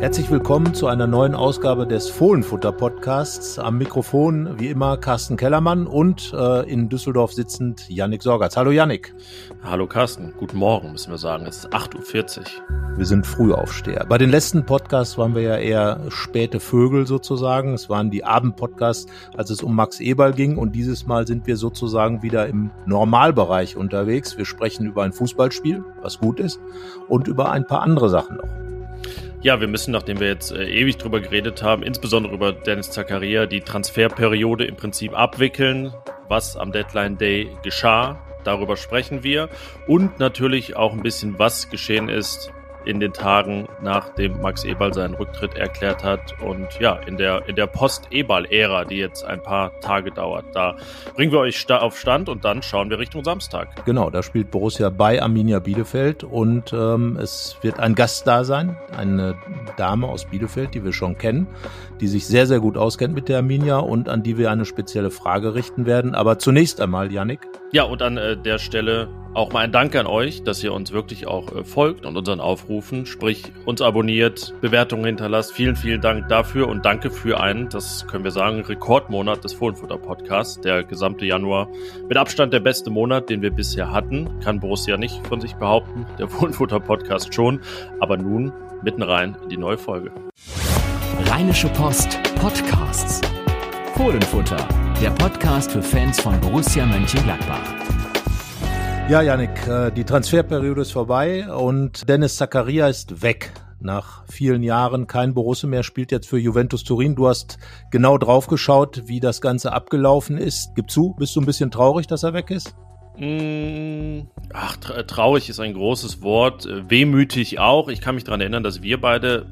Herzlich willkommen zu einer neuen Ausgabe des Fohlenfutter Podcasts. Am Mikrofon wie immer Carsten Kellermann und äh, in Düsseldorf sitzend Yannick Sorgatz. Hallo Yannick. Hallo Carsten, guten Morgen müssen wir sagen. Es ist 8.40 Uhr. Wir sind Frühaufsteher. Bei den letzten Podcasts waren wir ja eher späte Vögel sozusagen. Es waren die Abendpodcasts, als es um Max Eberl ging. Und dieses Mal sind wir sozusagen wieder im Normalbereich unterwegs. Wir sprechen über ein Fußballspiel, was gut ist, und über ein paar andere Sachen noch. Ja, wir müssen, nachdem wir jetzt äh, ewig drüber geredet haben, insbesondere über Dennis Zakaria, die Transferperiode im Prinzip abwickeln, was am Deadline Day geschah. Darüber sprechen wir. Und natürlich auch ein bisschen, was geschehen ist in den Tagen, nachdem Max Eberl seinen Rücktritt erklärt hat und ja, in der, in der Post-Eberl-Ära, die jetzt ein paar Tage dauert. Da bringen wir euch auf Stand und dann schauen wir Richtung Samstag. Genau, da spielt Borussia bei Arminia Bielefeld und ähm, es wird ein Gast da sein, eine Dame aus Bielefeld, die wir schon kennen, die sich sehr, sehr gut auskennt mit der Arminia und an die wir eine spezielle Frage richten werden. Aber zunächst einmal, Yannick. Ja, und an äh, der Stelle auch mal ein Dank an euch, dass ihr uns wirklich auch äh, folgt und unseren Aufrufen, sprich uns abonniert, Bewertungen hinterlasst. Vielen, vielen Dank dafür und danke für einen, das können wir sagen, Rekordmonat des Fohlenfutter Podcasts. Der gesamte Januar mit Abstand der beste Monat, den wir bisher hatten. Kann Borussia nicht von sich behaupten, der Fohlenfutter Podcast schon. Aber nun mitten rein in die neue Folge. Rheinische Post Podcasts. Fohlenfutter, der Podcast für Fans von Borussia Mönchengladbach. Ja, Janik, äh, die Transferperiode ist vorbei und Dennis Zakaria ist weg. Nach vielen Jahren kein Borussia mehr, spielt jetzt für Juventus Turin. Du hast genau drauf geschaut, wie das Ganze abgelaufen ist. Gib zu, bist du ein bisschen traurig, dass er weg ist? Mm, ach, traurig ist ein großes Wort. Wehmütig auch. Ich kann mich daran erinnern, dass wir beide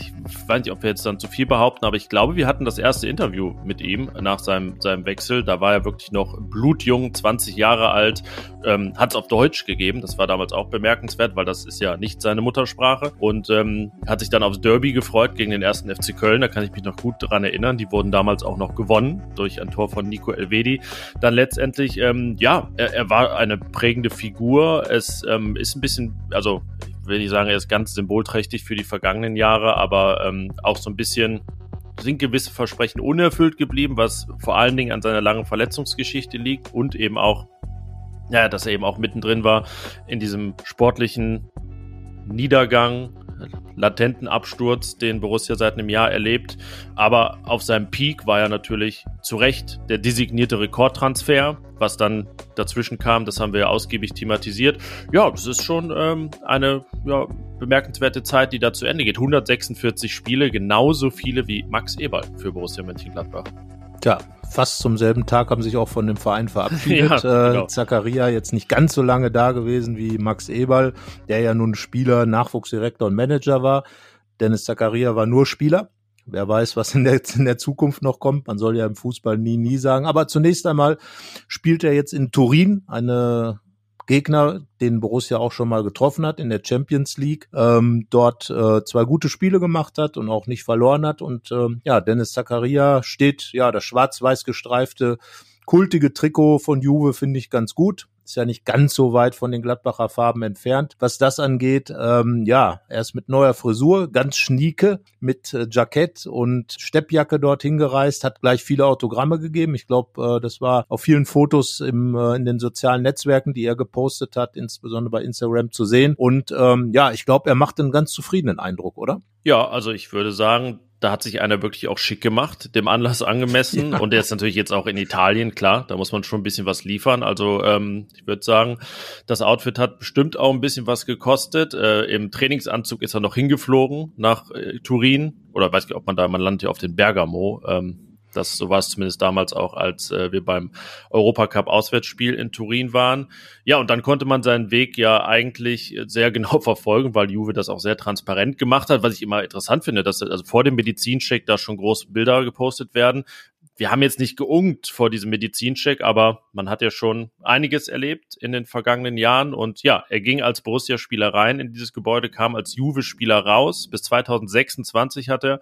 ich weiß nicht, ob wir jetzt dann zu viel behaupten, aber ich glaube, wir hatten das erste Interview mit ihm nach seinem, seinem Wechsel. Da war er wirklich noch blutjung, 20 Jahre alt, ähm, hat es auf Deutsch gegeben. Das war damals auch bemerkenswert, weil das ist ja nicht seine Muttersprache. Und ähm, hat sich dann aufs Derby gefreut gegen den ersten FC Köln. Da kann ich mich noch gut daran erinnern. Die wurden damals auch noch gewonnen durch ein Tor von Nico Elvedi. Dann letztendlich, ähm, ja, er, er war eine prägende Figur. Es ähm, ist ein bisschen, also will nicht sagen, er ist ganz symbolträchtig für die vergangenen Jahre, aber ähm, auch so ein bisschen sind gewisse Versprechen unerfüllt geblieben, was vor allen Dingen an seiner langen Verletzungsgeschichte liegt und eben auch, ja, dass er eben auch mittendrin war in diesem sportlichen Niedergang, latenten Absturz, den Borussia seit einem Jahr erlebt. Aber auf seinem Peak war er natürlich zu Recht der designierte Rekordtransfer. Was dann dazwischen kam, das haben wir ja ausgiebig thematisiert. Ja, das ist schon ähm, eine ja, bemerkenswerte Zeit, die da zu Ende geht. 146 Spiele, genauso viele wie Max Eberl für Borussia Mönchengladbach. Tja, fast zum selben Tag haben sich auch von dem Verein verabschiedet. ja, genau. äh, Zakaria jetzt nicht ganz so lange da gewesen wie Max Eberl, der ja nun Spieler, Nachwuchsdirektor und Manager war. Dennis Zakaria war nur Spieler. Wer weiß, was in der, in der Zukunft noch kommt. Man soll ja im Fußball nie, nie sagen. Aber zunächst einmal spielt er jetzt in Turin, eine Gegner, den Borussia auch schon mal getroffen hat in der Champions League, ähm, dort äh, zwei gute Spiele gemacht hat und auch nicht verloren hat. Und ähm, ja, Dennis Zakaria steht, ja, das schwarz-weiß gestreifte kultige Trikot von Juve finde ich ganz gut. Ist ja nicht ganz so weit von den Gladbacher Farben entfernt. Was das angeht, ähm, ja, er ist mit neuer Frisur, ganz schnieke, mit äh, Jackett und Steppjacke dorthin gereist, hat gleich viele Autogramme gegeben. Ich glaube, äh, das war auf vielen Fotos im, äh, in den sozialen Netzwerken, die er gepostet hat, insbesondere bei Instagram zu sehen. Und ähm, ja, ich glaube, er macht einen ganz zufriedenen Eindruck, oder? Ja, also ich würde sagen, da hat sich einer wirklich auch schick gemacht, dem Anlass angemessen. Ja. Und der ist natürlich jetzt auch in Italien, klar, da muss man schon ein bisschen was liefern. Also ähm, ich würde sagen, das Outfit hat bestimmt auch ein bisschen was gekostet. Äh, Im Trainingsanzug ist er noch hingeflogen nach äh, Turin. Oder weiß nicht, ob man da, man landet ja auf den Bergamo. Ähm, das, so war es zumindest damals auch, als äh, wir beim Europacup-Auswärtsspiel in Turin waren. Ja, und dann konnte man seinen Weg ja eigentlich sehr genau verfolgen, weil Juve das auch sehr transparent gemacht hat, was ich immer interessant finde, dass also vor dem Medizincheck da schon große Bilder gepostet werden. Wir haben jetzt nicht geungt vor diesem Medizincheck, aber man hat ja schon einiges erlebt in den vergangenen Jahren. Und ja, er ging als Borussia-Spieler rein in dieses Gebäude, kam als Juve-Spieler raus. Bis 2026 hat er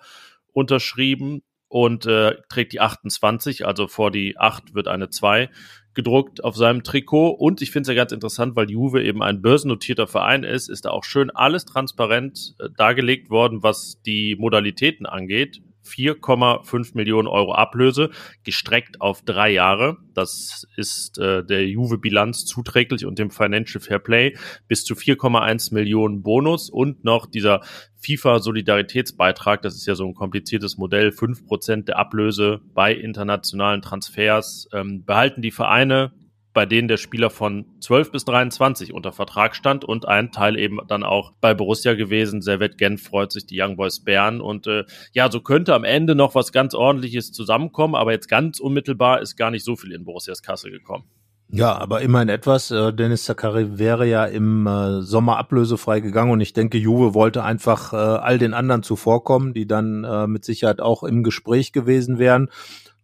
unterschrieben und äh, trägt die 28, also vor die 8 wird eine 2 gedruckt auf seinem Trikot. Und ich finde es ja ganz interessant, weil Juve eben ein börsennotierter Verein ist, ist da auch schön alles transparent äh, dargelegt worden, was die Modalitäten angeht. 4,5 Millionen Euro Ablöse, gestreckt auf drei Jahre. Das ist äh, der Juve-Bilanz zuträglich und dem Financial Fair Play. Bis zu 4,1 Millionen Bonus und noch dieser FIFA-Solidaritätsbeitrag. Das ist ja so ein kompliziertes Modell. 5% der Ablöse bei internationalen Transfers ähm, behalten die Vereine bei denen der Spieler von 12 bis 23 unter Vertrag stand und ein Teil eben dann auch bei Borussia gewesen. Servet Genf freut sich, die Young Boys Bern und äh, ja, so könnte am Ende noch was ganz ordentliches zusammenkommen, aber jetzt ganz unmittelbar ist gar nicht so viel in Borussias Kasse gekommen. Ja, aber immerhin etwas. Äh, Dennis Zakaria wäre ja im äh, Sommer ablösefrei gegangen und ich denke, Juve wollte einfach äh, all den anderen zuvorkommen, die dann mit Sicherheit auch im Gespräch gewesen wären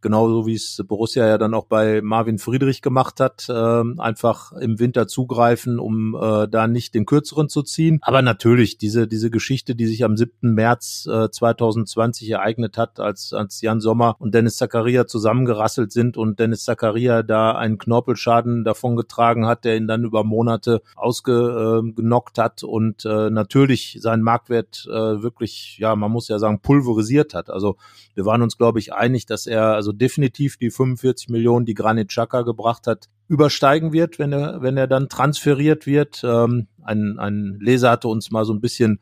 genauso wie es Borussia ja dann auch bei Marvin Friedrich gemacht hat, äh, einfach im Winter zugreifen, um äh, da nicht den kürzeren zu ziehen. Aber natürlich, diese, diese Geschichte, die sich am 7. März äh, 2020 ereignet hat, als, als Jan Sommer und Dennis Zakaria zusammengerasselt sind und Dennis Zakaria da einen Knorpelschaden davongetragen hat, der ihn dann über Monate ausgenockt äh, hat und äh, natürlich seinen Marktwert äh, wirklich, ja, man muss ja sagen, pulverisiert hat. Also wir waren uns, glaube ich, einig, dass er also definitiv die 45 Millionen, die Granit Xhaka gebracht hat, übersteigen wird, wenn er, wenn er dann transferiert wird. Ähm, ein, ein Leser hatte uns mal so ein bisschen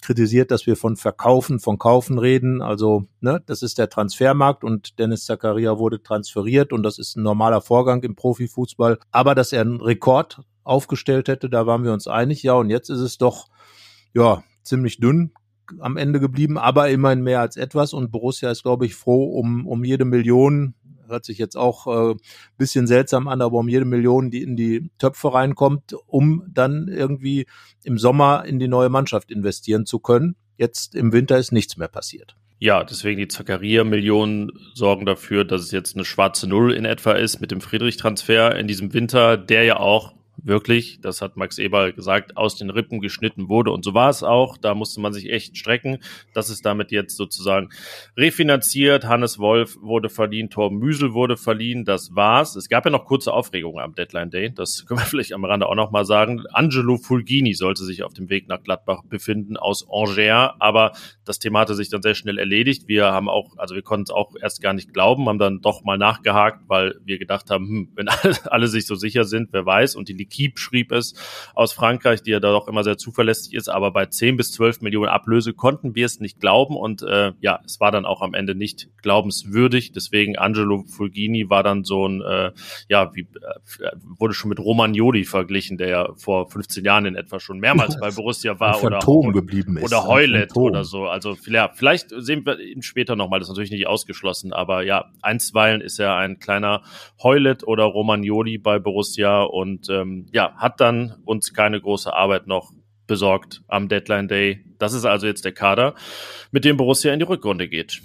kritisiert, dass wir von Verkaufen, von Kaufen reden. Also, ne, das ist der Transfermarkt und Dennis Zakaria wurde transferiert und das ist ein normaler Vorgang im Profifußball. Aber dass er einen Rekord aufgestellt hätte, da waren wir uns einig. Ja, und jetzt ist es doch, ja, ziemlich dünn am Ende geblieben, aber immerhin mehr als etwas. Und Borussia ist, glaube ich, froh um, um jede Million. Hört sich jetzt auch äh, bisschen seltsam an, aber um jede Million, die in die Töpfe reinkommt, um dann irgendwie im Sommer in die neue Mannschaft investieren zu können. Jetzt im Winter ist nichts mehr passiert. Ja, deswegen die Zakaria-Millionen sorgen dafür, dass es jetzt eine schwarze Null in etwa ist mit dem Friedrich-Transfer in diesem Winter, der ja auch wirklich, das hat Max Eberl gesagt, aus den Rippen geschnitten wurde. Und so war es auch. Da musste man sich echt strecken. Das ist damit jetzt sozusagen refinanziert. Hannes Wolf wurde verliehen, Torben Müsel wurde verliehen. Das war's. Es gab ja noch kurze Aufregungen am Deadline Day. Das können wir vielleicht am Rande auch noch mal sagen. Angelo Fulgini sollte sich auf dem Weg nach Gladbach befinden aus Angers. Aber das Thema hatte sich dann sehr schnell erledigt. Wir haben auch, also wir konnten es auch erst gar nicht glauben, haben dann doch mal nachgehakt, weil wir gedacht haben, hm, wenn alle, alle sich so sicher sind, wer weiß, und die L'Equipe schrieb es aus Frankreich, die ja da doch immer sehr zuverlässig ist, aber bei 10 bis 12 Millionen Ablöse konnten wir es nicht glauben und äh, ja, es war dann auch am Ende nicht glaubenswürdig. Deswegen Angelo Fulgini war dann so ein, äh, ja, wie äh, wurde schon mit Romagnoli verglichen, der ja vor 15 Jahren in etwa schon mehrmals bei Borussia war oder, geblieben ist. oder Heulet oder so. Also ja, vielleicht sehen wir ihn später nochmal, das ist natürlich nicht ausgeschlossen, aber ja, einstweilen ist er ein kleiner Heulet oder Romagnoli bei Borussia und ähm, ja, hat dann uns keine große Arbeit noch besorgt am Deadline Day. Das ist also jetzt der Kader, mit dem Borussia in die Rückrunde geht.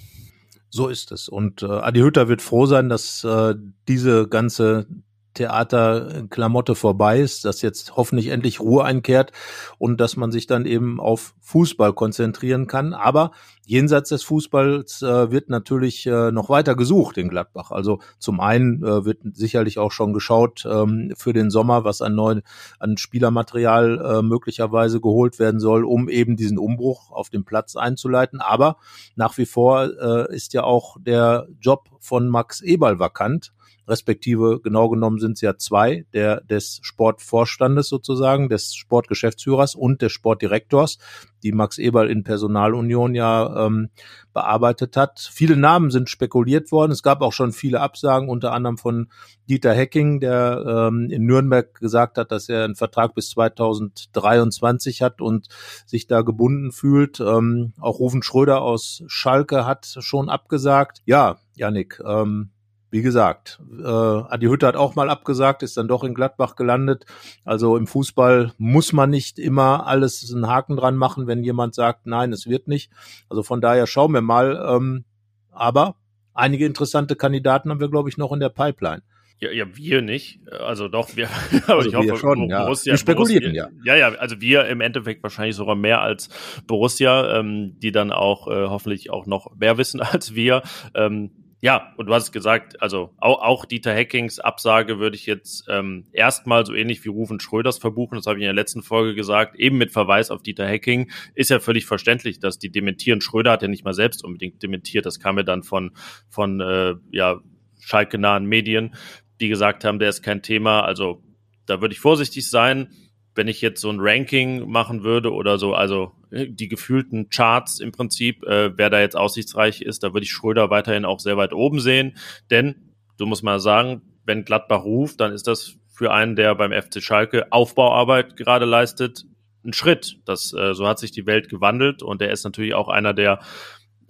So ist es. Und äh, Adi Hütter wird froh sein, dass äh, diese ganze Theaterklamotte vorbei ist, dass jetzt hoffentlich endlich Ruhe einkehrt und dass man sich dann eben auf Fußball konzentrieren kann. Aber jenseits des Fußballs äh, wird natürlich äh, noch weiter gesucht in Gladbach. Also zum einen äh, wird sicherlich auch schon geschaut ähm, für den Sommer, was an neuen an Spielermaterial äh, möglicherweise geholt werden soll, um eben diesen Umbruch auf dem Platz einzuleiten. Aber nach wie vor äh, ist ja auch der Job von Max Eberl vakant respektive genau genommen sind es ja zwei, der des Sportvorstandes sozusagen, des Sportgeschäftsführers und des Sportdirektors, die Max Eberl in Personalunion ja ähm, bearbeitet hat. Viele Namen sind spekuliert worden. Es gab auch schon viele Absagen, unter anderem von Dieter Hecking, der ähm, in Nürnberg gesagt hat, dass er einen Vertrag bis 2023 hat und sich da gebunden fühlt. Ähm, auch Rufen Schröder aus Schalke hat schon abgesagt. Ja, Janik, ähm, wie gesagt, äh, Adi Hütte hat auch mal abgesagt, ist dann doch in Gladbach gelandet. Also im Fußball muss man nicht immer alles einen Haken dran machen, wenn jemand sagt, nein, es wird nicht. Also von daher schauen wir mal. Ähm, aber einige interessante Kandidaten haben wir, glaube ich, noch in der Pipeline. Ja, ja, wir nicht. Also doch, wir, aber also ich hoffe, schon, ja. Borussia, wir spekulieren, Borussia, ja. Ja, ja, also wir im Endeffekt wahrscheinlich sogar mehr als Borussia, ähm, die dann auch äh, hoffentlich auch noch mehr wissen als wir. Ähm, Ja, und du hast gesagt, also auch, auch Dieter Hackings Absage würde ich jetzt ähm, erstmal so ähnlich wie Rufen Schröders verbuchen, das habe ich in der letzten Folge gesagt, eben mit Verweis auf Dieter Hacking, ist ja völlig verständlich, dass die dementieren. Schröder hat ja nicht mal selbst unbedingt dementiert, das kam ja dann von, von äh, ja, schalke-nahen Medien, die gesagt haben, der ist kein Thema, also da würde ich vorsichtig sein. Wenn ich jetzt so ein Ranking machen würde oder so, also die gefühlten Charts im Prinzip, äh, wer da jetzt aussichtsreich ist, da würde ich Schröder weiterhin auch sehr weit oben sehen. Denn, du musst mal sagen, wenn Gladbach ruft, dann ist das für einen, der beim FC Schalke Aufbauarbeit gerade leistet, ein Schritt. Das, äh, so hat sich die Welt gewandelt und er ist natürlich auch einer der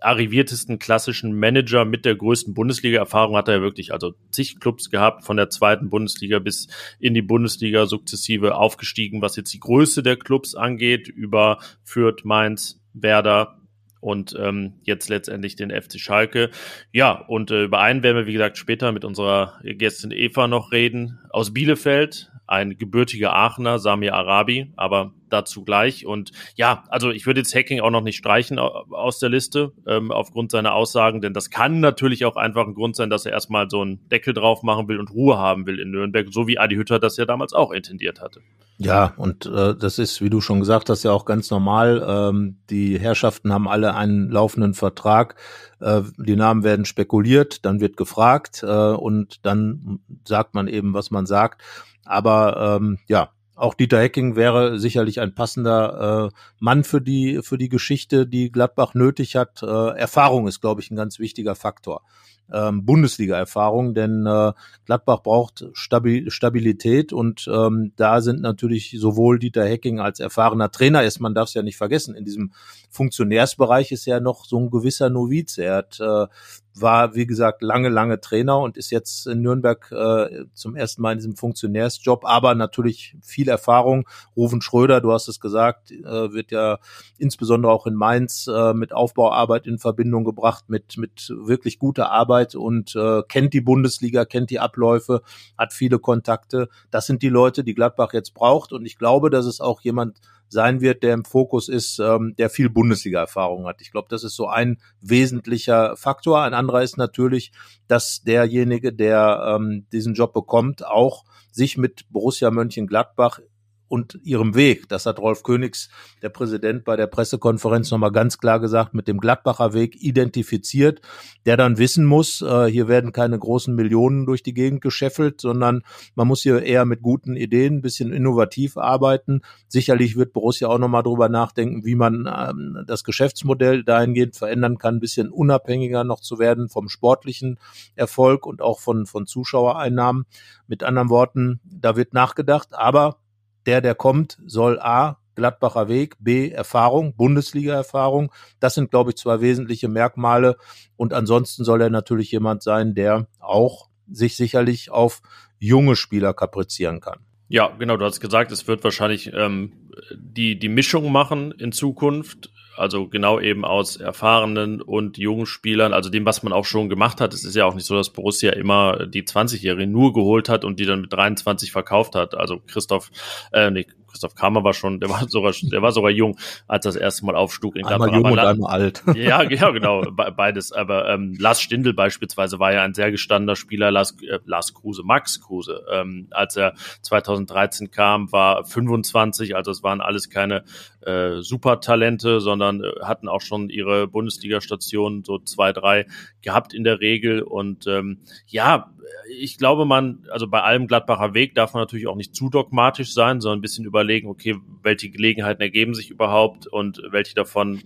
arriviertesten klassischen Manager mit der größten Bundesliga-Erfahrung hat er ja wirklich also zig Clubs gehabt, von der zweiten Bundesliga bis in die Bundesliga sukzessive aufgestiegen, was jetzt die Größe der Clubs angeht, über Fürth, Mainz, Werder, und ähm, jetzt letztendlich den FC Schalke. Ja, und äh, über einen werden wir, wie gesagt, später mit unserer Gästin Eva noch reden. Aus Bielefeld, ein gebürtiger Aachener, Samir Arabi, aber dazu gleich. Und ja, also ich würde jetzt Hacking auch noch nicht streichen aus der Liste, ähm, aufgrund seiner Aussagen, denn das kann natürlich auch einfach ein Grund sein, dass er erstmal so einen Deckel drauf machen will und Ruhe haben will in Nürnberg, so wie Adi Hütter das ja damals auch intendiert hatte. Ja, und äh, das ist, wie du schon gesagt hast, ja auch ganz normal. Ähm, die Herrschaften haben alle einen laufenden Vertrag. Äh, die Namen werden spekuliert, dann wird gefragt äh, und dann sagt man eben, was man sagt. Aber ähm, ja, auch Dieter Hecking wäre sicherlich ein passender äh, Mann für die für die Geschichte, die Gladbach nötig hat. Äh, Erfahrung ist, glaube ich, ein ganz wichtiger Faktor ähm, Bundesliga-Erfahrung, denn äh, Gladbach braucht Stabil Stabilität und ähm, da sind natürlich sowohl Dieter Hecking als erfahrener Trainer ist, man darf es ja nicht vergessen, in diesem Funktionärsbereich ist ja noch so ein gewisser Noviz. Er hat äh, war, wie gesagt, lange, lange Trainer und ist jetzt in Nürnberg äh, zum ersten Mal in diesem Funktionärsjob, aber natürlich viel Erfahrung. Rufen Schröder, du hast es gesagt, äh, wird ja insbesondere auch in Mainz äh, mit Aufbauarbeit in Verbindung gebracht, mit, mit wirklich guter Arbeit und äh, kennt die Bundesliga, kennt die Abläufe, hat viele Kontakte. Das sind die Leute, die Gladbach jetzt braucht und ich glaube, dass es auch jemand sein wird, der im Fokus ist, ähm, der viel Bundesliga-Erfahrung hat. Ich glaube, das ist so ein wesentlicher Faktor. Ein anderer ist natürlich, dass derjenige, der ähm, diesen Job bekommt, auch sich mit Borussia Mönchengladbach und ihrem Weg. Das hat Rolf Königs, der Präsident, bei der Pressekonferenz nochmal ganz klar gesagt, mit dem Gladbacher Weg identifiziert, der dann wissen muss, äh, hier werden keine großen Millionen durch die Gegend gescheffelt, sondern man muss hier eher mit guten Ideen, ein bisschen innovativ arbeiten. Sicherlich wird Borussia auch nochmal drüber nachdenken, wie man ähm, das Geschäftsmodell dahingehend verändern kann, ein bisschen unabhängiger noch zu werden vom sportlichen Erfolg und auch von, von Zuschauereinnahmen. Mit anderen Worten, da wird nachgedacht, aber der, der kommt, soll A, Gladbacher Weg, B, Erfahrung, Bundesliga-Erfahrung. Das sind, glaube ich, zwei wesentliche Merkmale. Und ansonsten soll er natürlich jemand sein, der auch sich sicherlich auf junge Spieler kaprizieren kann. Ja, genau, du hast gesagt, es wird wahrscheinlich ähm, die, die Mischung machen in Zukunft. Also genau eben aus erfahrenen und jungen Spielern, also dem, was man auch schon gemacht hat. Es ist ja auch nicht so, dass Borussia immer die 20-Jährigen nur geholt hat und die dann mit 23 verkauft hat. Also Christoph, äh, nee, Christoph Kramer war schon, der war sogar, der war sogar jung, als das erste Mal aufstug in Gladbach. Einmal jung und einmal alt. Ja, ja, genau, beides. Aber ähm, Lars Stindl beispielsweise war ja ein sehr gestandener Spieler, Lars, äh, Lars Kruse, Max Kruse. Ähm, als er 2013 kam, war 25, also es waren alles keine äh, Supertalente, sondern äh, hatten auch schon ihre Bundesliga-Stationen, so zwei, drei gehabt in der Regel. Und ähm, ja, ich glaube, man, also bei allem Gladbacher Weg darf man natürlich auch nicht zu dogmatisch sein, sondern ein bisschen überlegen, okay, welche Gelegenheiten ergeben sich überhaupt und welche davon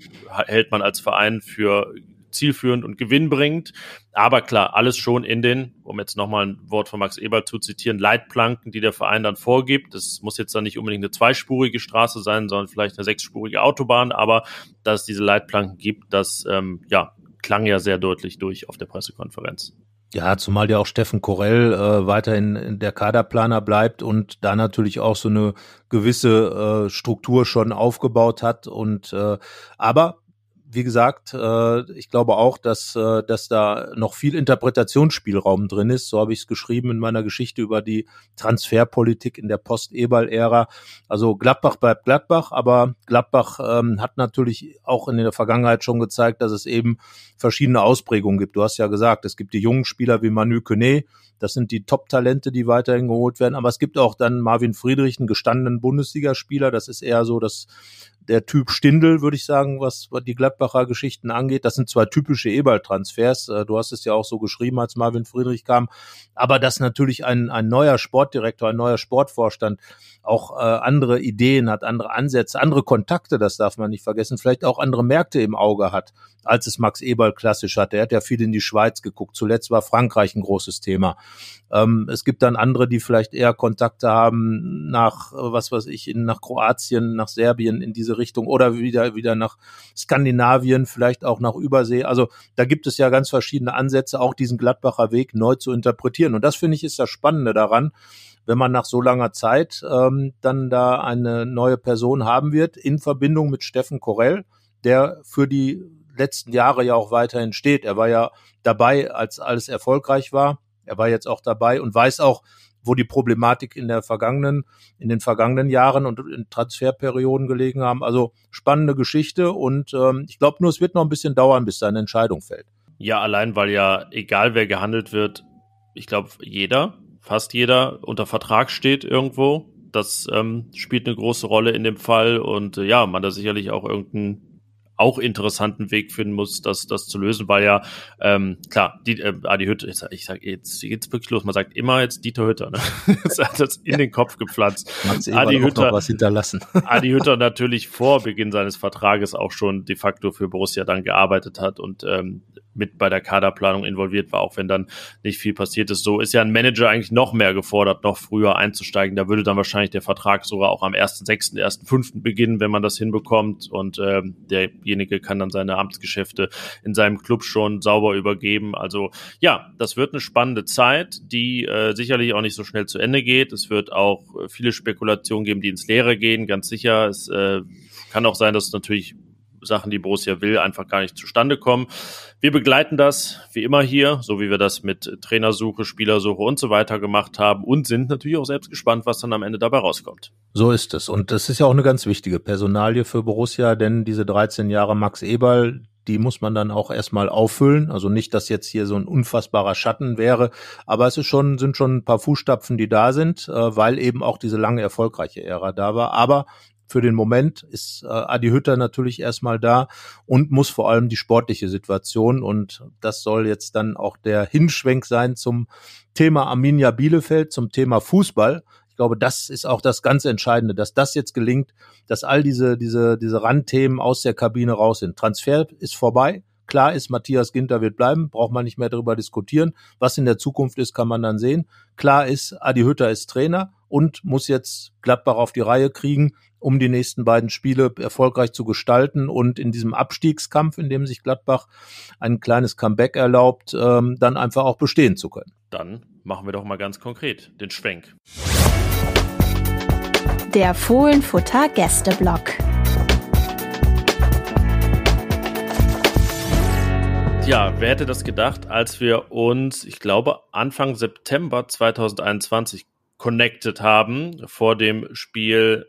hält man als Verein für zielführend und gewinnbringend. Aber klar, alles schon in den, um jetzt nochmal ein Wort von Max Eberl zu zitieren, Leitplanken, die der Verein dann vorgibt. Das muss jetzt dann nicht unbedingt eine zweispurige Straße sein, sondern vielleicht eine sechsspurige Autobahn, aber dass es diese Leitplanken gibt, das ähm, ja, klang ja sehr deutlich durch auf der Pressekonferenz. Ja, zumal ja auch Steffen Korell äh, weiterhin der Kaderplaner bleibt und da natürlich auch so eine gewisse äh, Struktur schon aufgebaut hat. Und äh, aber wie gesagt, äh, ich glaube auch, dass, äh, dass da noch viel Interpretationsspielraum drin ist. So habe ich es geschrieben in meiner Geschichte über die Transferpolitik in der Post-Eberl-Ära. Also Gladbach bleibt Gladbach, aber Gladbach ähm, hat natürlich auch in der Vergangenheit schon gezeigt, dass es eben verschiedene Ausprägungen gibt. Du hast ja gesagt, es gibt die jungen Spieler wie Manu Kone, das sind die Top-Talente, die weiterhin geholt werden. Aber es gibt auch dann Marvin Friedrich, einen gestandenen Bundesligaspieler. Das ist eher so das der Typ Stindel, würde ich sagen, was die Gladbacher Geschichten angeht. Das sind zwar typische Eberl-Transfers, äh, du hast es ja auch so geschrieben, als Marvin Friedrich kam, aber dass natürlich ein, ein neuer Sportdirektor, ein neuer Sportvorstand auch äh, andere Ideen hat, andere Ansätze, andere Kontakte, das darf man nicht vergessen, vielleicht auch andere Märkte im Auge hat, als es Max Eberl klassisch hatte. Er hat ja viel in die Schweiz geguckt. Zuletzt war Frankreich ein großes Thema. Ähm, es gibt dann andere, die vielleicht eher Kontakte haben nach, was weiß ich, in, nach Kroatien, nach Serbien in diese Richtung oder wieder, wieder nach Skandinavien, vielleicht auch nach Übersee. Also da gibt es ja ganz verschiedene Ansätze, auch diesen Gladbacher Weg neu zu interpretieren. Und das finde ich ist das Spannende daran, wenn man nach so langer Zeit ähm, dann da eine neue Person haben wird in Verbindung mit Steffen Korell, der für die letzten Jahre ja auch weiterhin steht. Er war ja dabei, als alles erfolgreich war. Er war jetzt auch dabei und weiß auch, wo die Problematik in der vergangenen, in den vergangenen Jahren und in Transferperioden gelegen haben. Also spannende Geschichte und ähm, ich glaube nur, es wird noch ein bisschen dauern, bis da eine Entscheidung fällt. Ja, allein weil ja, egal wer gehandelt wird, ich glaube, jeder, fast jeder unter Vertrag steht irgendwo. Das ähm, spielt eine große Rolle in dem Fall und äh, ja, man da sicherlich auch irgendeinen auch interessanten Weg finden muss, das, das zu lösen, weil ja, ähm, klar, die, äh, Adi Hütte, ich, ich sag jetzt geht's wirklich los, man sagt immer jetzt Dieter Hütter, ne? das hat das in ja. den Kopf gepflanzt. Adi Hütter, was hinterlassen. Adi Hütter natürlich vor Beginn seines Vertrages auch schon de facto für Borussia dann gearbeitet hat und ähm, mit bei der Kaderplanung involviert war, auch wenn dann nicht viel passiert ist. So ist ja ein Manager eigentlich noch mehr gefordert, noch früher einzusteigen. Da würde dann wahrscheinlich der Vertrag sogar auch am 1.6., 1.5. beginnen, wenn man das hinbekommt. Und ähm, derjenige kann dann seine Amtsgeschäfte in seinem Club schon sauber übergeben. Also ja, das wird eine spannende Zeit, die äh, sicherlich auch nicht so schnell zu Ende geht. Es wird auch viele Spekulationen geben, die ins Leere gehen, ganz sicher. Es äh, kann auch sein, dass natürlich Sachen, die Borussia will, einfach gar nicht zustande kommen. Wir begleiten das wie immer hier, so wie wir das mit Trainersuche, Spielersuche und so weiter gemacht haben und sind natürlich auch selbst gespannt, was dann am Ende dabei rauskommt. So ist es. Und das ist ja auch eine ganz wichtige Personalie für Borussia, denn diese 13 Jahre Max Eberl, die muss man dann auch erstmal auffüllen. Also nicht, dass jetzt hier so ein unfassbarer Schatten wäre, aber es ist schon, sind schon ein paar Fußstapfen, die da sind, äh, weil eben auch diese lange erfolgreiche Ära da war. Aber für den Moment ist äh, Adi Hütter natürlich erstmal da und muss vor allem die sportliche Situation und das soll jetzt dann auch der Hinschwenk sein zum Thema Arminia Bielefeld, zum Thema Fußball. Ich glaube, das ist auch das ganz Entscheidende, dass das jetzt gelingt, dass all diese, diese, diese Randthemen aus der Kabine raus sind. Transfer ist vorbei. Klar ist, Matthias Ginter wird bleiben, braucht man nicht mehr darüber diskutieren. Was in der Zukunft ist, kann man dann sehen. Klar ist, Adi Hütter ist Trainer und muss jetzt Gladbach auf die Reihe kriegen, um die nächsten beiden Spiele erfolgreich zu gestalten und in diesem Abstiegskampf, in dem sich Gladbach ein kleines Comeback erlaubt, ähm, dann einfach auch bestehen zu können. Dann machen wir doch mal ganz konkret den Schwenk. Der Fohlenfutter Gästeblock. Ja, wer hätte das gedacht, als wir uns, ich glaube, Anfang September 2021 connected haben vor dem Spiel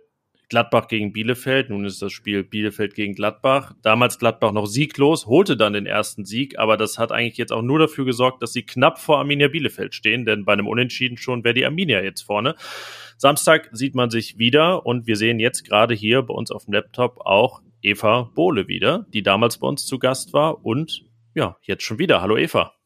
Gladbach gegen Bielefeld. Nun ist das Spiel Bielefeld gegen Gladbach. Damals Gladbach noch sieglos, holte dann den ersten Sieg, aber das hat eigentlich jetzt auch nur dafür gesorgt, dass sie knapp vor Arminia Bielefeld stehen, denn bei einem Unentschieden schon wäre die Arminia jetzt vorne. Samstag sieht man sich wieder und wir sehen jetzt gerade hier bei uns auf dem Laptop auch Eva Bohle wieder, die damals bei uns zu Gast war und ja, jetzt schon wieder. Hallo Eva.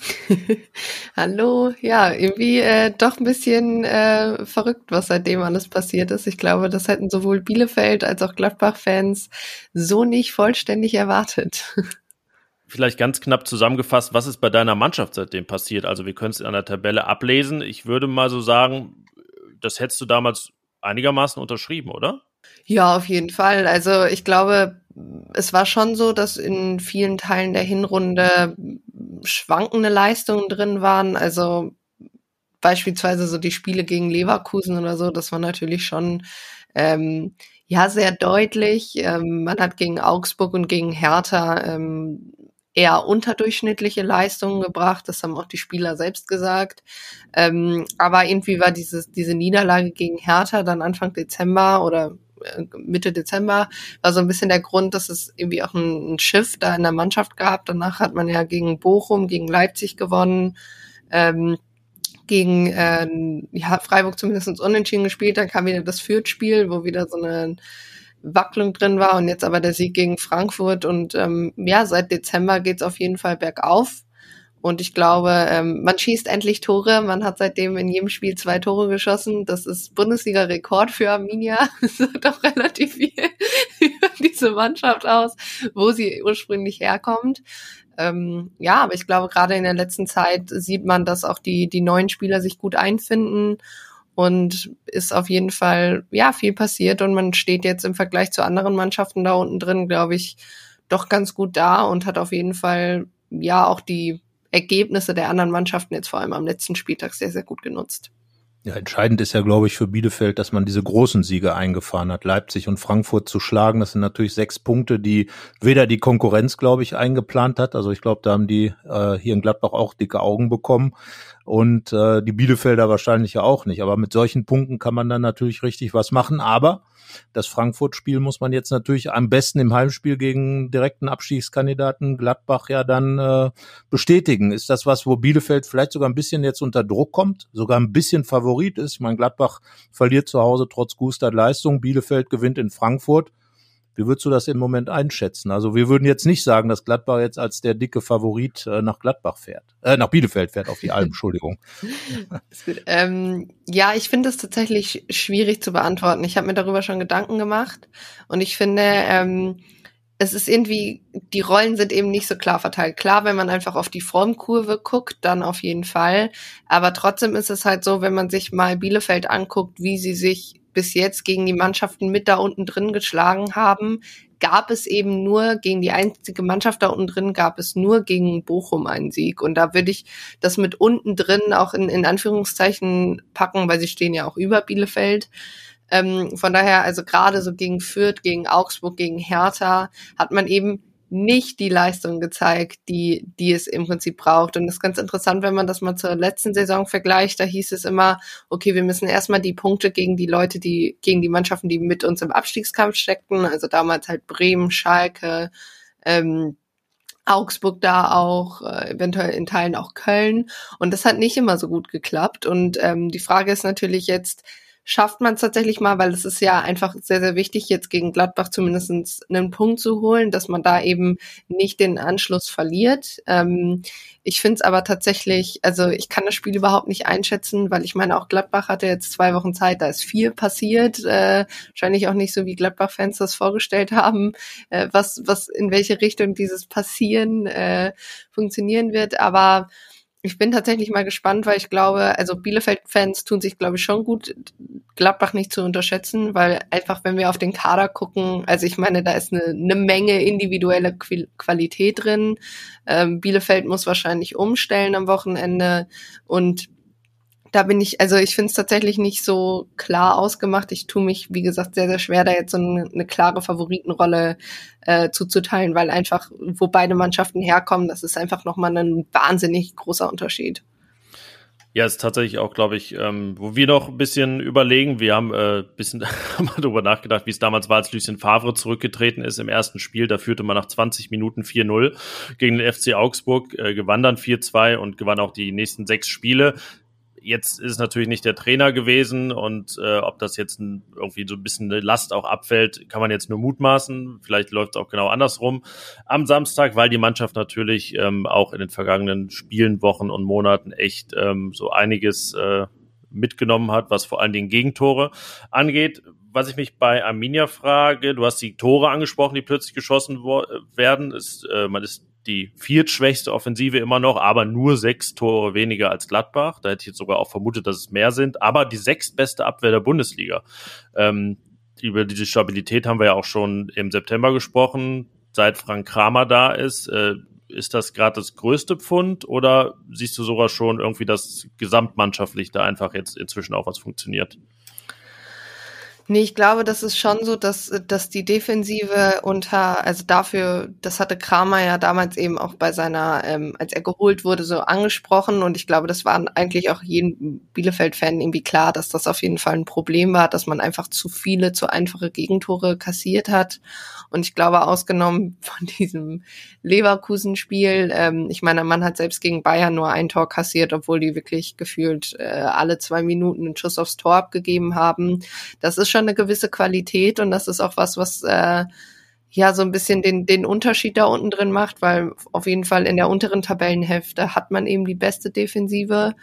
Hallo, ja, irgendwie äh, doch ein bisschen äh, verrückt, was seitdem alles passiert ist. Ich glaube, das hätten sowohl Bielefeld als auch Gladbach-Fans so nicht vollständig erwartet. Vielleicht ganz knapp zusammengefasst, was ist bei deiner Mannschaft seitdem passiert? Also wir können es an der Tabelle ablesen. Ich würde mal so sagen, das hättest du damals einigermaßen unterschrieben, oder? Ja, auf jeden Fall. Also ich glaube, es war schon so, dass in vielen Teilen der Hinrunde schwankende Leistungen drin waren. Also beispielsweise so die Spiele gegen Leverkusen oder so, das war natürlich schon ähm, Ja, sehr deutlich. Ähm, man hat gegen Augsburg und gegen Hertha ähm, eher unterdurchschnittliche Leistungen gebracht. Das haben auch die Spieler selbst gesagt. Ähm, aber irgendwie war dieses, diese Niederlage gegen Hertha dann Anfang Dezember oder Mitte Dezember war so ein bisschen der Grund, dass es irgendwie auch ein, ein Schiff da in der Mannschaft gab. Danach hat man ja gegen Bochum, gegen Leipzig gewonnen. Ähm, gegen äh, ja, Freiburg zumindest unentschieden gespielt, dann kam wieder das Fürth-Spiel, wo wieder so eine Wacklung drin war und jetzt aber der Sieg gegen Frankfurt und ähm, ja, seit Dezember geht's auf jeden Fall bergauf. Und ich glaube, ähm, man schießt endlich Tore. Man hat seitdem in jedem Spiel zwei Tore geschossen. Das ist Bundesliga-Rekord für Arminia. Das sagt doch relativ viel über diese Mannschaft aus, wo sie ursprünglich herkommt. Ähm, ja, aber ich glaube, gerade in der letzten Zeit sieht man, dass auch die, die neuen Spieler sich gut einfinden und ist auf jeden Fall, ja, viel passiert und man steht jetzt im Vergleich zu anderen Mannschaften da unten drin, glaube ich, doch ganz gut da und hat auf jeden Fall, ja, auch die Ergebnisse der anderen Mannschaften jetzt vor allem am letzten Spieltag sehr, sehr gut genutzt. Ja, entscheidend ist ja, glaube ich, für Bielefeld, dass man diese großen Siege eingefahren hat. Leipzig und Frankfurt zu schlagen, das sind natürlich sechs Punkte, die weder die Konkurrenz, glaube ich, eingeplant hat. Also ich glaube, da haben die äh, hier in Gladbach auch dicke Augen bekommen und äh, die Bielefelder wahrscheinlich ja auch nicht. Aber mit solchen Punkten kann man dann natürlich richtig was machen. Aber das Frankfurt-Spiel muss man jetzt natürlich am besten im Heimspiel gegen direkten Abstiegskandidaten Gladbach ja dann äh, bestätigen. Ist das was, wo Bielefeld vielleicht sogar ein bisschen jetzt unter Druck kommt, sogar ein bisschen Favorit ist? Ich meine, Gladbach verliert zu Hause trotz guter Leistung, Bielefeld gewinnt in Frankfurt. Wie würdest du das im Moment einschätzen? Also wir würden jetzt nicht sagen, dass Gladbach jetzt als der dicke Favorit äh, nach Gladbach fährt, äh, nach Bielefeld fährt auf die Alm, Entschuldigung. ähm, ja, ich finde es tatsächlich schwierig zu beantworten. Ich habe mir darüber schon Gedanken gemacht und ich finde, ähm, es ist irgendwie, die Rollen sind eben nicht so klar verteilt. Klar, wenn man einfach auf die Formkurve guckt, dann auf jeden Fall. Aber trotzdem ist es halt so, wenn man sich mal Bielefeld anguckt, wie sie sich bis jetzt gegen die Mannschaften mit da unten drin geschlagen haben, gab es eben nur gegen die einzige Mannschaft da unten drin, gab es nur gegen Bochum einen Sieg. Und da würde ich das mit unten drin auch in, in Anführungszeichen packen, weil sie stehen ja auch über Bielefeld. Ähm, von daher, also gerade so gegen Fürth, gegen Augsburg, gegen Hertha hat man eben nicht die Leistung gezeigt, die, die es im Prinzip braucht. Und das ist ganz interessant, wenn man das mal zur letzten Saison vergleicht. Da hieß es immer, okay, wir müssen erstmal die Punkte gegen die Leute, die, gegen die Mannschaften, die mit uns im Abstiegskampf steckten, also damals halt Bremen, Schalke, ähm, Augsburg da auch, äh, eventuell in Teilen auch Köln. Und das hat nicht immer so gut geklappt. Und ähm, die Frage ist natürlich jetzt, schafft man es tatsächlich mal, weil es ist ja einfach sehr, sehr wichtig, jetzt gegen Gladbach zumindest einen Punkt zu holen, dass man da eben nicht den Anschluss verliert. Ähm, ich finde es aber tatsächlich, also ich kann das Spiel überhaupt nicht einschätzen, weil ich meine, auch Gladbach hatte jetzt zwei Wochen Zeit, da ist viel passiert, äh, wahrscheinlich auch nicht so, wie Gladbach-Fans das vorgestellt haben, äh, was, was in welche Richtung dieses Passieren äh, funktionieren wird, aber ich bin tatsächlich mal gespannt, weil ich glaube, also Bielefeld-Fans tun sich, glaube ich, schon gut, Gladbach nicht zu unterschätzen, weil einfach, wenn wir auf den Kader gucken, also ich meine, da ist eine, eine Menge individuelle Qualität drin. Ähm, Bielefeld muss wahrscheinlich umstellen am Wochenende und da bin ich, also ich finde es tatsächlich nicht so klar ausgemacht. Ich tue mich, wie gesagt, sehr, sehr schwer, da jetzt so eine, eine klare Favoritenrolle äh, zuzuteilen, weil einfach, wo beide Mannschaften herkommen, das ist einfach nochmal ein wahnsinnig großer Unterschied. Ja, ist tatsächlich auch, glaube ich, ähm, wo wir noch ein bisschen überlegen. Wir haben äh, bisschen darüber nachgedacht, wie es damals war, als Lucien Favre zurückgetreten ist im ersten Spiel. Da führte man nach 20 Minuten 4-0 gegen den FC Augsburg, äh, gewann dann 4-2 und gewann auch die nächsten sechs Spiele. Jetzt ist natürlich nicht der Trainer gewesen und äh, ob das jetzt irgendwie so ein bisschen eine Last auch abfällt, kann man jetzt nur mutmaßen. Vielleicht läuft es auch genau andersrum am Samstag, weil die Mannschaft natürlich ähm, auch in den vergangenen Spielen, Wochen und Monaten echt ähm, so einiges äh, mitgenommen hat, was vor allen Dingen Gegentore angeht. Was ich mich bei Arminia frage, du hast die Tore angesprochen, die plötzlich geschossen werden. Ist, äh, man ist die viertschwächste Offensive immer noch, aber nur sechs Tore weniger als Gladbach. Da hätte ich jetzt sogar auch vermutet, dass es mehr sind. Aber die sechstbeste Abwehr der Bundesliga. Ähm, über diese Stabilität haben wir ja auch schon im September gesprochen. Seit Frank Kramer da ist, äh, ist das gerade das größte Pfund oder siehst du sogar schon irgendwie, dass gesamtmannschaftlich da einfach jetzt inzwischen auch was funktioniert? Nee, ich glaube, das ist schon so, dass, dass die Defensive unter, also dafür, das hatte Kramer ja damals eben auch bei seiner, ähm, als er geholt wurde, so angesprochen. Und ich glaube, das war eigentlich auch jedem Bielefeld-Fan irgendwie klar, dass das auf jeden Fall ein Problem war, dass man einfach zu viele, zu einfache Gegentore kassiert hat und ich glaube, ausgenommen von diesem Leverkusen-Spiel, ähm, ich meine, man hat selbst gegen Bayern nur ein Tor kassiert, obwohl die wirklich gefühlt äh, alle zwei Minuten einen Schuss aufs Tor abgegeben haben. Das ist schon eine gewisse Qualität und das ist auch was, was äh, ja so ein bisschen den, den Unterschied da unten drin macht, weil auf jeden Fall in der unteren Tabellenhälfte hat man eben die beste Defensive.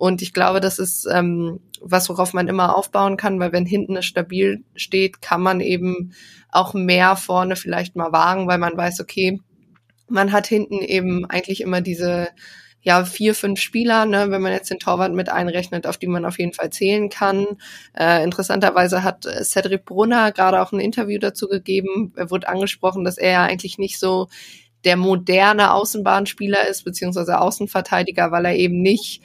Und ich glaube, das ist ähm, was, worauf man immer aufbauen kann, weil wenn hinten es stabil steht, kann man eben auch mehr vorne vielleicht mal wagen, weil man weiß, okay, man hat hinten eben eigentlich immer diese ja, vier, fünf Spieler, ne, wenn man jetzt den Torwart mit einrechnet, auf die man auf jeden Fall zählen kann. Äh, interessanterweise hat äh, Cedric Brunner gerade auch ein Interview dazu gegeben. Er wurde angesprochen, dass er ja eigentlich nicht so der moderne Außenbahnspieler ist, beziehungsweise Außenverteidiger, weil er eben nicht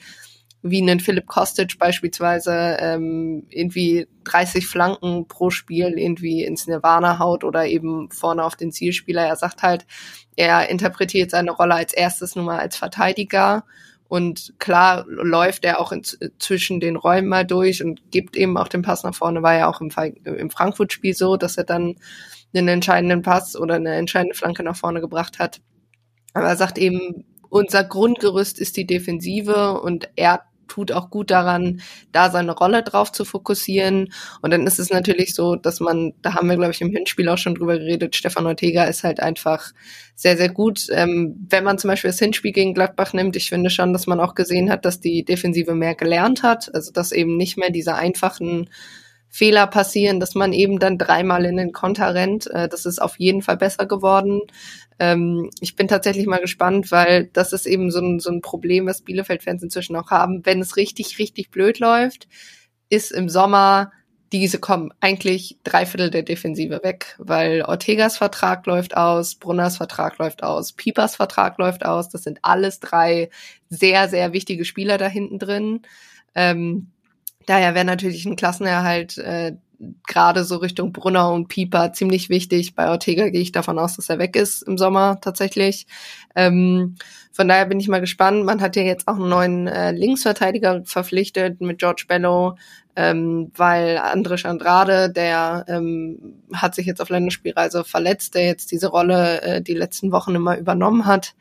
wie einen Philipp Kostic beispielsweise ähm, irgendwie 30 Flanken pro Spiel irgendwie ins Nirvana haut oder eben vorne auf den Zielspieler. Er sagt halt, er interpretiert seine Rolle als erstes nun mal als Verteidiger und klar läuft er auch in, zwischen den Räumen mal durch und gibt eben auch den Pass nach vorne. War ja auch im, im Frankfurt-Spiel so, dass er dann einen entscheidenden Pass oder eine entscheidende Flanke nach vorne gebracht hat. Aber er sagt eben, unser Grundgerüst ist die Defensive und er tut auch gut daran, da seine Rolle drauf zu fokussieren. Und dann ist es natürlich so, dass man, da haben wir, glaube ich, im Hinspiel auch schon drüber geredet, Stefan Ortega ist halt einfach sehr, sehr gut. Ähm, wenn man zum Beispiel das Hinspiel gegen Gladbach nimmt, ich finde schon, dass man auch gesehen hat, dass die Defensive mehr gelernt hat. Also dass eben nicht mehr diese einfachen Fehler passieren, dass man eben dann dreimal in den Konter rennt. Äh, das ist auf jeden Fall besser geworden. Ähm, ich bin tatsächlich mal gespannt, weil das ist eben so ein, so ein Problem, was Bielefeld-Fans inzwischen auch haben. Wenn es richtig, richtig blöd läuft, ist im Sommer diese kommen eigentlich drei Viertel der Defensive weg, weil Ortegas Vertrag läuft aus, Brunners Vertrag läuft aus, Piepers Vertrag läuft aus. Das sind alles drei sehr, sehr wichtige Spieler da hinten drin. Ähm, daher wäre natürlich ein Klassenerhalt äh, gerade so Richtung Brunner und Pieper ziemlich wichtig. Bei Ortega gehe ich davon aus, dass er weg ist im Sommer tatsächlich. Ähm, von daher bin ich mal gespannt. Man hat ja jetzt auch einen neuen äh, Linksverteidiger verpflichtet mit George Bello, ähm, weil Andres Andrade, der ähm, hat sich jetzt auf Länderspielreise verletzt, der jetzt diese Rolle äh, die letzten Wochen immer übernommen hat.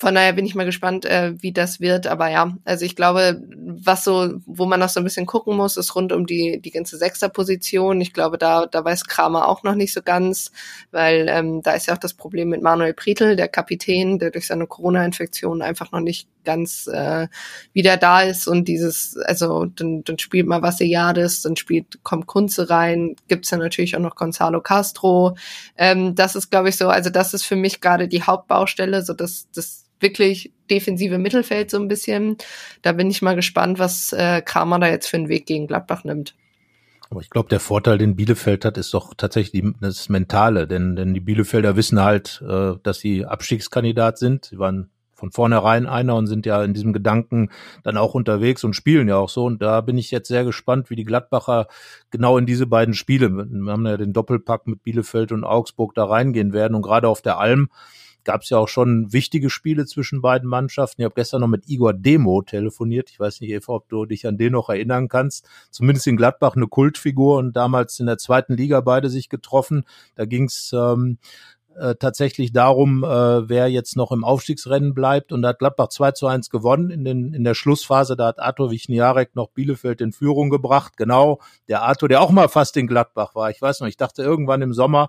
Von daher bin ich mal gespannt, äh, wie das wird. Aber ja, also ich glaube, was so, wo man noch so ein bisschen gucken muss, ist rund um die, die ganze Sechsterposition. Ich glaube, da, da weiß Kramer auch noch nicht so ganz, weil ähm, da ist ja auch das Problem mit Manuel Prietl, der Kapitän, der durch seine Corona-Infektion einfach noch nicht ganz äh, wieder da ist und dieses, also dann, dann spielt mal Vassiliades, dann spielt, kommt Kunze rein, gibt's dann natürlich auch noch Gonzalo Castro. Ähm, das ist, glaube ich, so, also das ist für mich gerade die Hauptbaustelle, so dass das wirklich defensive Mittelfeld so ein bisschen. Da bin ich mal gespannt, was äh, Kramer da jetzt für einen Weg gegen Gladbach nimmt. Aber ich glaube, der Vorteil, den Bielefeld hat, ist doch tatsächlich das Mentale, denn, denn die Bielefelder wissen halt, äh, dass sie Abstiegskandidat sind. Sie waren von vornherein einer und sind ja in diesem Gedanken dann auch unterwegs und spielen ja auch so. Und da bin ich jetzt sehr gespannt, wie die Gladbacher genau in diese beiden Spiele, wir haben ja den Doppelpack mit Bielefeld und Augsburg da reingehen werden. Und gerade auf der Alm gab es ja auch schon wichtige Spiele zwischen beiden Mannschaften. Ich habe gestern noch mit Igor Demo telefoniert. Ich weiß nicht, Eva, ob du dich an den noch erinnern kannst. Zumindest in Gladbach eine Kultfigur und damals in der zweiten Liga beide sich getroffen. Da ging's ähm, äh, tatsächlich darum, äh, wer jetzt noch im Aufstiegsrennen bleibt. Und da hat Gladbach 2 zu 1 gewonnen. In, den, in der Schlussphase, da hat Arthur Wichniarek noch Bielefeld in Führung gebracht. Genau, der Arthur, der auch mal fast in Gladbach war. Ich weiß noch, ich dachte irgendwann im Sommer,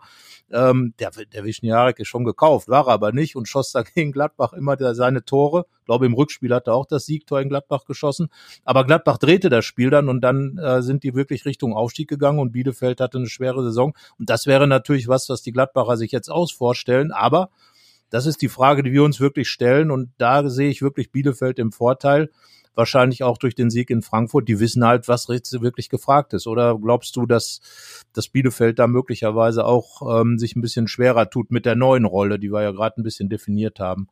ähm, der, der Wichniarek ist schon gekauft, war aber nicht und schoss dagegen Gladbach immer seine Tore. Ich glaube, im Rückspiel hat er auch das Siegtor in Gladbach geschossen. Aber Gladbach drehte das Spiel dann und dann äh, sind die wirklich Richtung Aufstieg gegangen und Bielefeld hatte eine schwere Saison. Und das wäre natürlich was, was die Gladbacher sich jetzt aus vorstellen. Aber das ist die Frage, die wir uns wirklich stellen. Und da sehe ich wirklich Bielefeld im Vorteil. Wahrscheinlich auch durch den Sieg in Frankfurt. Die wissen halt, was wirklich gefragt ist. Oder glaubst du, dass, dass Bielefeld da möglicherweise auch ähm, sich ein bisschen schwerer tut mit der neuen Rolle, die wir ja gerade ein bisschen definiert haben?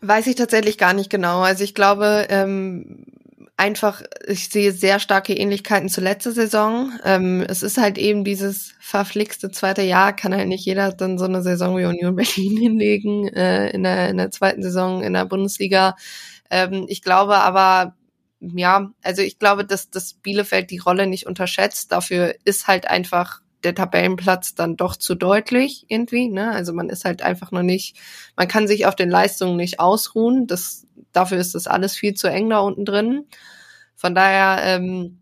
Weiß ich tatsächlich gar nicht genau. Also ich glaube, ähm, einfach, ich sehe sehr starke Ähnlichkeiten zur letzten Saison. Ähm, es ist halt eben dieses verflixte zweite Jahr, kann halt nicht jeder dann so eine Saison wie Union Berlin hinlegen, äh, in, der, in der zweiten Saison in der Bundesliga. Ähm, ich glaube aber, ja, also ich glaube, dass, dass Bielefeld die Rolle nicht unterschätzt. Dafür ist halt einfach der Tabellenplatz dann doch zu deutlich irgendwie. Ne? Also man ist halt einfach noch nicht, man kann sich auf den Leistungen nicht ausruhen. Das dafür ist das alles viel zu eng da unten drin. Von daher, ähm,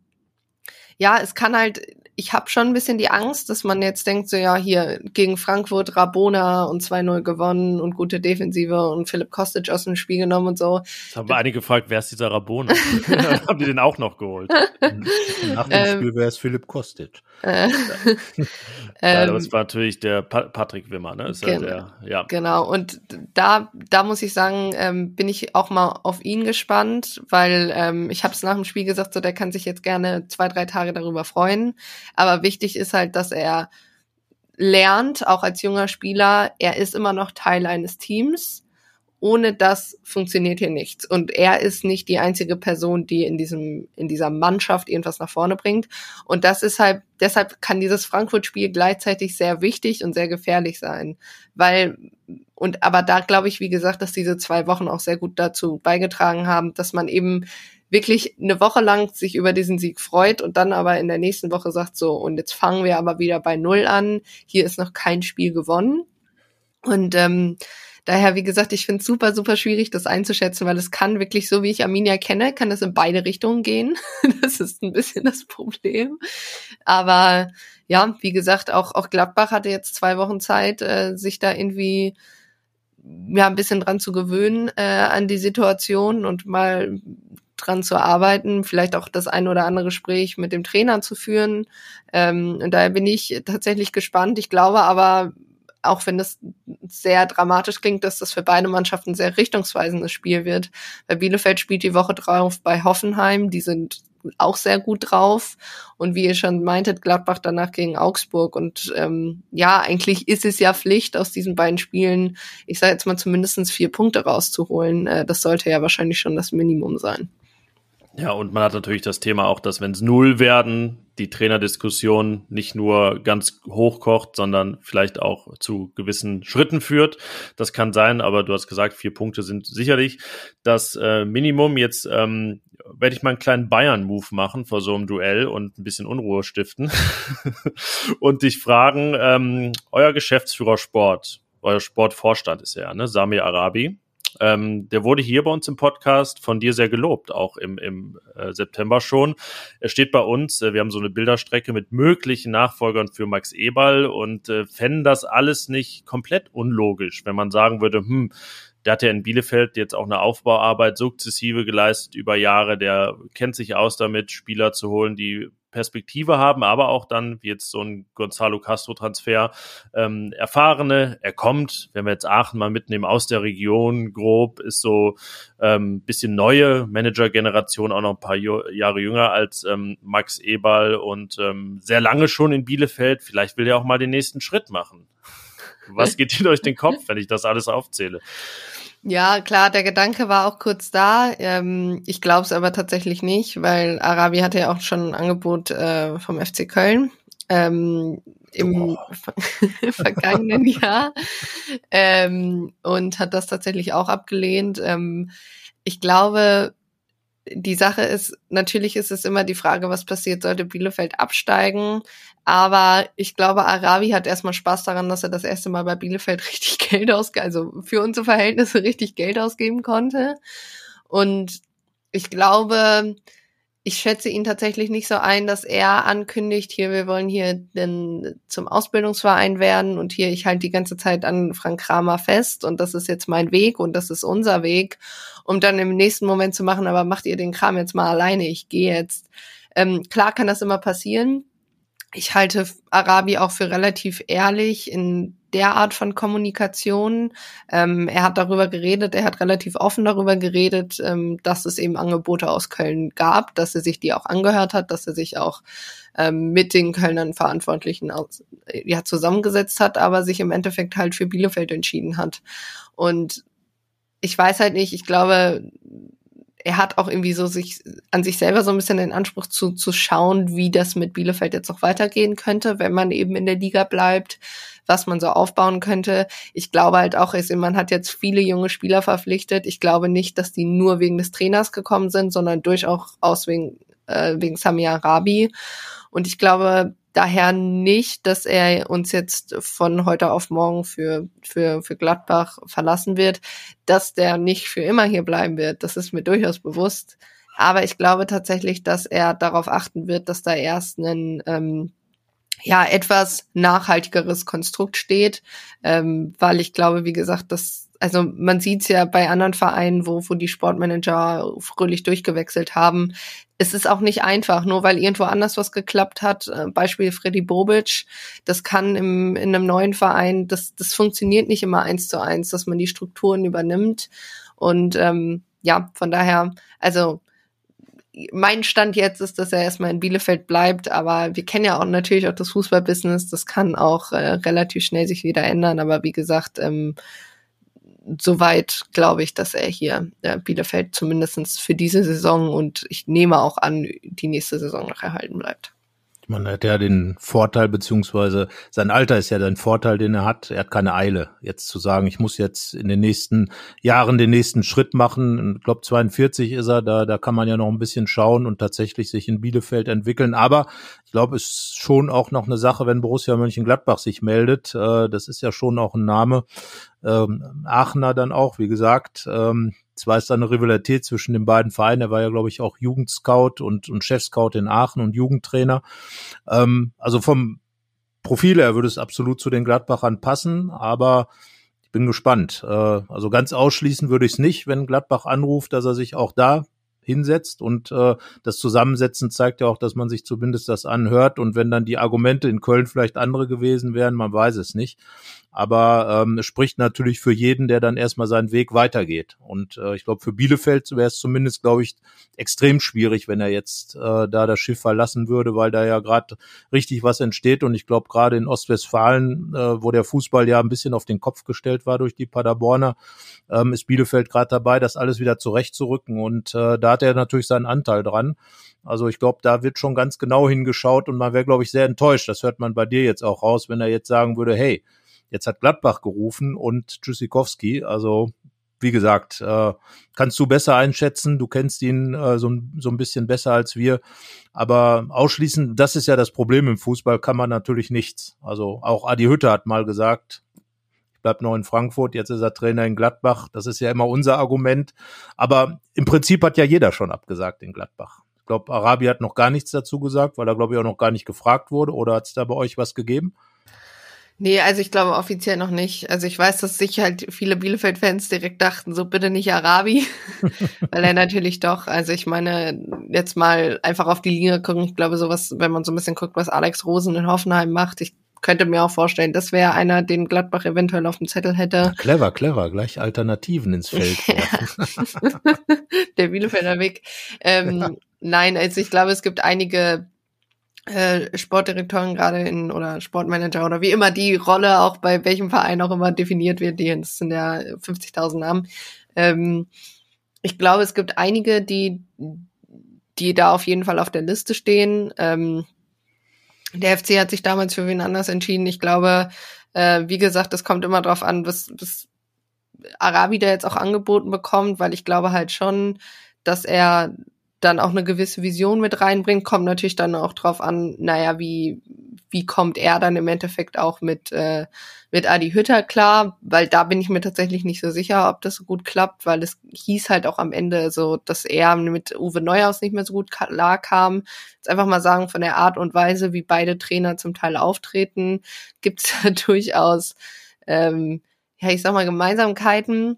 ja, es kann halt ich habe schon ein bisschen die Angst, dass man jetzt denkt, so ja, hier gegen Frankfurt Rabona und 2-0 gewonnen und gute Defensive und Philipp Kostic aus dem Spiel genommen und so. Jetzt haben wir einige gefragt, wer ist dieser Rabona? haben die den auch noch geholt? Nach dem ähm, Spiel wäre es Philipp Kostic. Äh, ja, das ähm, war natürlich der pa Patrick Wimmer, ne? Ist genau, der, ja. genau, und da, da muss ich sagen, ähm, bin ich auch mal auf ihn gespannt, weil ähm, ich habe es nach dem Spiel gesagt, so der kann sich jetzt gerne zwei, drei Tage darüber freuen. Aber wichtig ist halt, dass er lernt, auch als junger Spieler, er ist immer noch Teil eines Teams. Ohne das funktioniert hier nichts. Und er ist nicht die einzige Person, die in diesem, in dieser Mannschaft irgendwas nach vorne bringt. Und das ist halt, deshalb kann dieses Frankfurt-Spiel gleichzeitig sehr wichtig und sehr gefährlich sein. Weil, und, aber da glaube ich, wie gesagt, dass diese zwei Wochen auch sehr gut dazu beigetragen haben, dass man eben wirklich eine Woche lang sich über diesen Sieg freut und dann aber in der nächsten Woche sagt so, und jetzt fangen wir aber wieder bei Null an. Hier ist noch kein Spiel gewonnen. Und ähm, daher, wie gesagt, ich finde es super, super schwierig, das einzuschätzen, weil es kann wirklich, so wie ich Arminia kenne, kann es in beide Richtungen gehen. das ist ein bisschen das Problem. Aber ja, wie gesagt, auch, auch Gladbach hatte jetzt zwei Wochen Zeit, äh, sich da irgendwie ja ein bisschen dran zu gewöhnen äh, an die Situation und mal dran zu arbeiten, vielleicht auch das ein oder andere Gespräch mit dem Trainer zu führen. Ähm, und daher bin ich tatsächlich gespannt. Ich glaube aber, auch wenn das sehr dramatisch klingt, dass das für beide Mannschaften ein sehr richtungsweisendes Spiel wird. Weil Bielefeld spielt die Woche drauf bei Hoffenheim, die sind auch sehr gut drauf. Und wie ihr schon meintet, Gladbach danach gegen Augsburg. Und ähm, ja, eigentlich ist es ja Pflicht, aus diesen beiden Spielen, ich sage jetzt mal zumindestens vier Punkte rauszuholen. Äh, das sollte ja wahrscheinlich schon das Minimum sein. Ja, und man hat natürlich das Thema auch, dass wenn es null werden, die Trainerdiskussion nicht nur ganz hoch kocht, sondern vielleicht auch zu gewissen Schritten führt. Das kann sein, aber du hast gesagt, vier Punkte sind sicherlich das äh, Minimum. Jetzt ähm, werde ich mal einen kleinen Bayern-Move machen vor so einem Duell und ein bisschen Unruhe stiften und dich fragen, ähm, euer Geschäftsführer Sport, euer Sportvorstand ist er, ne, Sami Arabi, ähm, der wurde hier bei uns im Podcast von dir sehr gelobt, auch im, im äh, September schon. Er steht bei uns, äh, wir haben so eine Bilderstrecke mit möglichen Nachfolgern für Max Eberl und äh, fänden das alles nicht komplett unlogisch, wenn man sagen würde, hm, der hat ja in Bielefeld jetzt auch eine Aufbauarbeit sukzessive geleistet über Jahre. Der kennt sich aus damit, Spieler zu holen, die Perspektive haben, aber auch dann, wie jetzt so ein Gonzalo Castro-Transfer, ähm, erfahrene, er kommt, wenn wir jetzt Aachen mal mitnehmen, aus der Region grob, ist so ähm, bisschen neue Manager-Generation, auch noch ein paar Jahre jünger als ähm, Max Eberl und ähm, sehr lange schon in Bielefeld. Vielleicht will er auch mal den nächsten Schritt machen. Was geht hier durch den Kopf, wenn ich das alles aufzähle? Ja, klar, der Gedanke war auch kurz da. Ähm, ich glaube es aber tatsächlich nicht, weil Arabi hatte ja auch schon ein Angebot äh, vom FC Köln ähm, im vergangenen Jahr ähm, und hat das tatsächlich auch abgelehnt. Ähm, ich glaube, die Sache ist, natürlich ist es immer die Frage, was passiert, sollte Bielefeld absteigen. Aber ich glaube, Arabi hat erstmal Spaß daran, dass er das erste Mal bei Bielefeld richtig Geld ausgeben, also für unsere Verhältnisse richtig Geld ausgeben konnte. Und ich glaube, ich schätze ihn tatsächlich nicht so ein, dass er ankündigt, hier, wir wollen hier denn zum Ausbildungsverein werden und hier, ich halte die ganze Zeit an Frank Kramer fest und das ist jetzt mein Weg und das ist unser Weg, um dann im nächsten Moment zu machen, aber macht ihr den Kram jetzt mal alleine, ich gehe jetzt. Ähm, klar kann das immer passieren. Ich halte Arabi auch für relativ ehrlich in der Art von Kommunikation. Ähm, er hat darüber geredet, er hat relativ offen darüber geredet, ähm, dass es eben Angebote aus Köln gab, dass er sich die auch angehört hat, dass er sich auch ähm, mit den Kölnern Verantwortlichen aus, ja, zusammengesetzt hat, aber sich im Endeffekt halt für Bielefeld entschieden hat. Und ich weiß halt nicht, ich glaube, er hat auch irgendwie so sich an sich selber so ein bisschen den Anspruch zu, zu schauen, wie das mit Bielefeld jetzt noch weitergehen könnte, wenn man eben in der Liga bleibt, was man so aufbauen könnte. Ich glaube halt auch, man hat jetzt viele junge Spieler verpflichtet. Ich glaube nicht, dass die nur wegen des Trainers gekommen sind, sondern durchaus wegen, äh, wegen Sami Arabi. Und ich glaube, daher nicht, dass er uns jetzt von heute auf morgen für, für, für Gladbach verlassen wird, dass der nicht für immer hier bleiben wird. Das ist mir durchaus bewusst. Aber ich glaube tatsächlich, dass er darauf achten wird, dass da erst ein ähm, ja etwas nachhaltigeres Konstrukt steht, ähm, weil ich glaube, wie gesagt, dass also man sieht es ja bei anderen Vereinen, wo, wo die Sportmanager fröhlich durchgewechselt haben. Es ist auch nicht einfach, nur weil irgendwo anders was geklappt hat. Äh, Beispiel Freddy Bobic, das kann im, in einem neuen Verein, das, das funktioniert nicht immer eins zu eins, dass man die Strukturen übernimmt. Und ähm, ja, von daher, also mein Stand jetzt ist, dass er erstmal in Bielefeld bleibt, aber wir kennen ja auch natürlich auch das Fußballbusiness, das kann auch äh, relativ schnell sich wieder ändern, aber wie gesagt, ähm, soweit glaube ich, dass er hier äh, Bielefeld zumindestens für diese Saison und ich nehme auch an, die nächste Saison noch erhalten bleibt. Man hat ja den Vorteil, beziehungsweise sein Alter ist ja der Vorteil, den er hat. Er hat keine Eile, jetzt zu sagen, ich muss jetzt in den nächsten Jahren den nächsten Schritt machen. Ich glaube, 42 ist er, da, da kann man ja noch ein bisschen schauen und tatsächlich sich in Bielefeld entwickeln. Aber ich glaube, es ist schon auch noch eine Sache, wenn Borussia Mönchengladbach sich meldet. Äh, das ist ja schon auch ein Name. Ähm, Aachener dann auch, wie gesagt. Ähm, zwar ist da eine Rivalität zwischen den beiden Vereinen. Er war ja, glaube ich, auch Jugendscout und, und Chefscout in Aachen und Jugendtrainer. Ähm, also vom Profil her würde es absolut zu den Gladbachern passen, aber ich bin gespannt. Äh, also ganz ausschließen würde ich es nicht, wenn Gladbach anruft, dass er sich auch da hinsetzt und äh, das Zusammensetzen zeigt ja auch, dass man sich zumindest das anhört und wenn dann die Argumente in Köln vielleicht andere gewesen wären, man weiß es nicht. Aber ähm, es spricht natürlich für jeden, der dann erstmal seinen Weg weitergeht. Und äh, ich glaube, für Bielefeld wäre es zumindest, glaube ich, extrem schwierig, wenn er jetzt äh, da das Schiff verlassen würde, weil da ja gerade richtig was entsteht. Und ich glaube, gerade in Ostwestfalen, äh, wo der Fußball ja ein bisschen auf den Kopf gestellt war durch die Paderborner, ähm, ist Bielefeld gerade dabei, das alles wieder zurechtzurücken. Und äh, da hat er natürlich seinen Anteil dran. Also ich glaube, da wird schon ganz genau hingeschaut und man wäre, glaube ich, sehr enttäuscht. Das hört man bei dir jetzt auch raus, wenn er jetzt sagen würde, hey, Jetzt hat Gladbach gerufen und Tschüssikowski. Also wie gesagt, äh, kannst du besser einschätzen. Du kennst ihn äh, so, ein bisschen besser als wir. Aber ausschließen, das ist ja das Problem im Fußball, kann man natürlich nichts. Also auch Adi Hütte hat mal gesagt, ich bleib noch in Frankfurt, jetzt ist er Trainer in Gladbach. Das ist ja immer unser Argument. Aber im Prinzip hat ja jeder schon abgesagt in Gladbach. Ich glaube, Arabi hat noch gar nichts dazu gesagt, weil er, glaube ich, auch noch gar nicht gefragt wurde. Oder hat es da bei euch was gegeben? Nee, also ich glaube offiziell noch nicht. Also ich weiß, dass sich halt viele Bielefeld-Fans direkt dachten, so bitte nicht Arabi, weil er natürlich doch, also ich meine, jetzt mal einfach auf die Linie gucken. Ich glaube, sowas, wenn man so ein bisschen guckt, was Alex Rosen in Hoffenheim macht, ich könnte mir auch vorstellen, das wäre einer, den Gladbach eventuell auf dem Zettel hätte. Clever, clever, gleich Alternativen ins Feld. Der Bielefelder Weg. Ähm, ja. Nein, also ich glaube, es gibt einige äh, Sportdirektoren gerade in oder Sportmanager oder wie immer die Rolle auch bei welchem Verein auch immer definiert wird, die das sind ja 50.000 Namen. Ähm, ich glaube, es gibt einige, die die da auf jeden Fall auf der Liste stehen. Ähm, der FC hat sich damals für wen anders entschieden. Ich glaube, äh, wie gesagt, es kommt immer drauf an, was, was Arabi da jetzt auch angeboten bekommt, weil ich glaube halt schon, dass er dann auch eine gewisse Vision mit reinbringt, kommt natürlich dann auch drauf an, naja, wie, wie kommt er dann im Endeffekt auch mit, äh, mit Adi Hütter klar, weil da bin ich mir tatsächlich nicht so sicher, ob das so gut klappt, weil es hieß halt auch am Ende so, dass er mit Uwe Neuhaus nicht mehr so gut klar kam. Jetzt einfach mal sagen, von der Art und Weise, wie beide Trainer zum Teil auftreten, gibt's da durchaus, ähm, ja, ich sag mal, Gemeinsamkeiten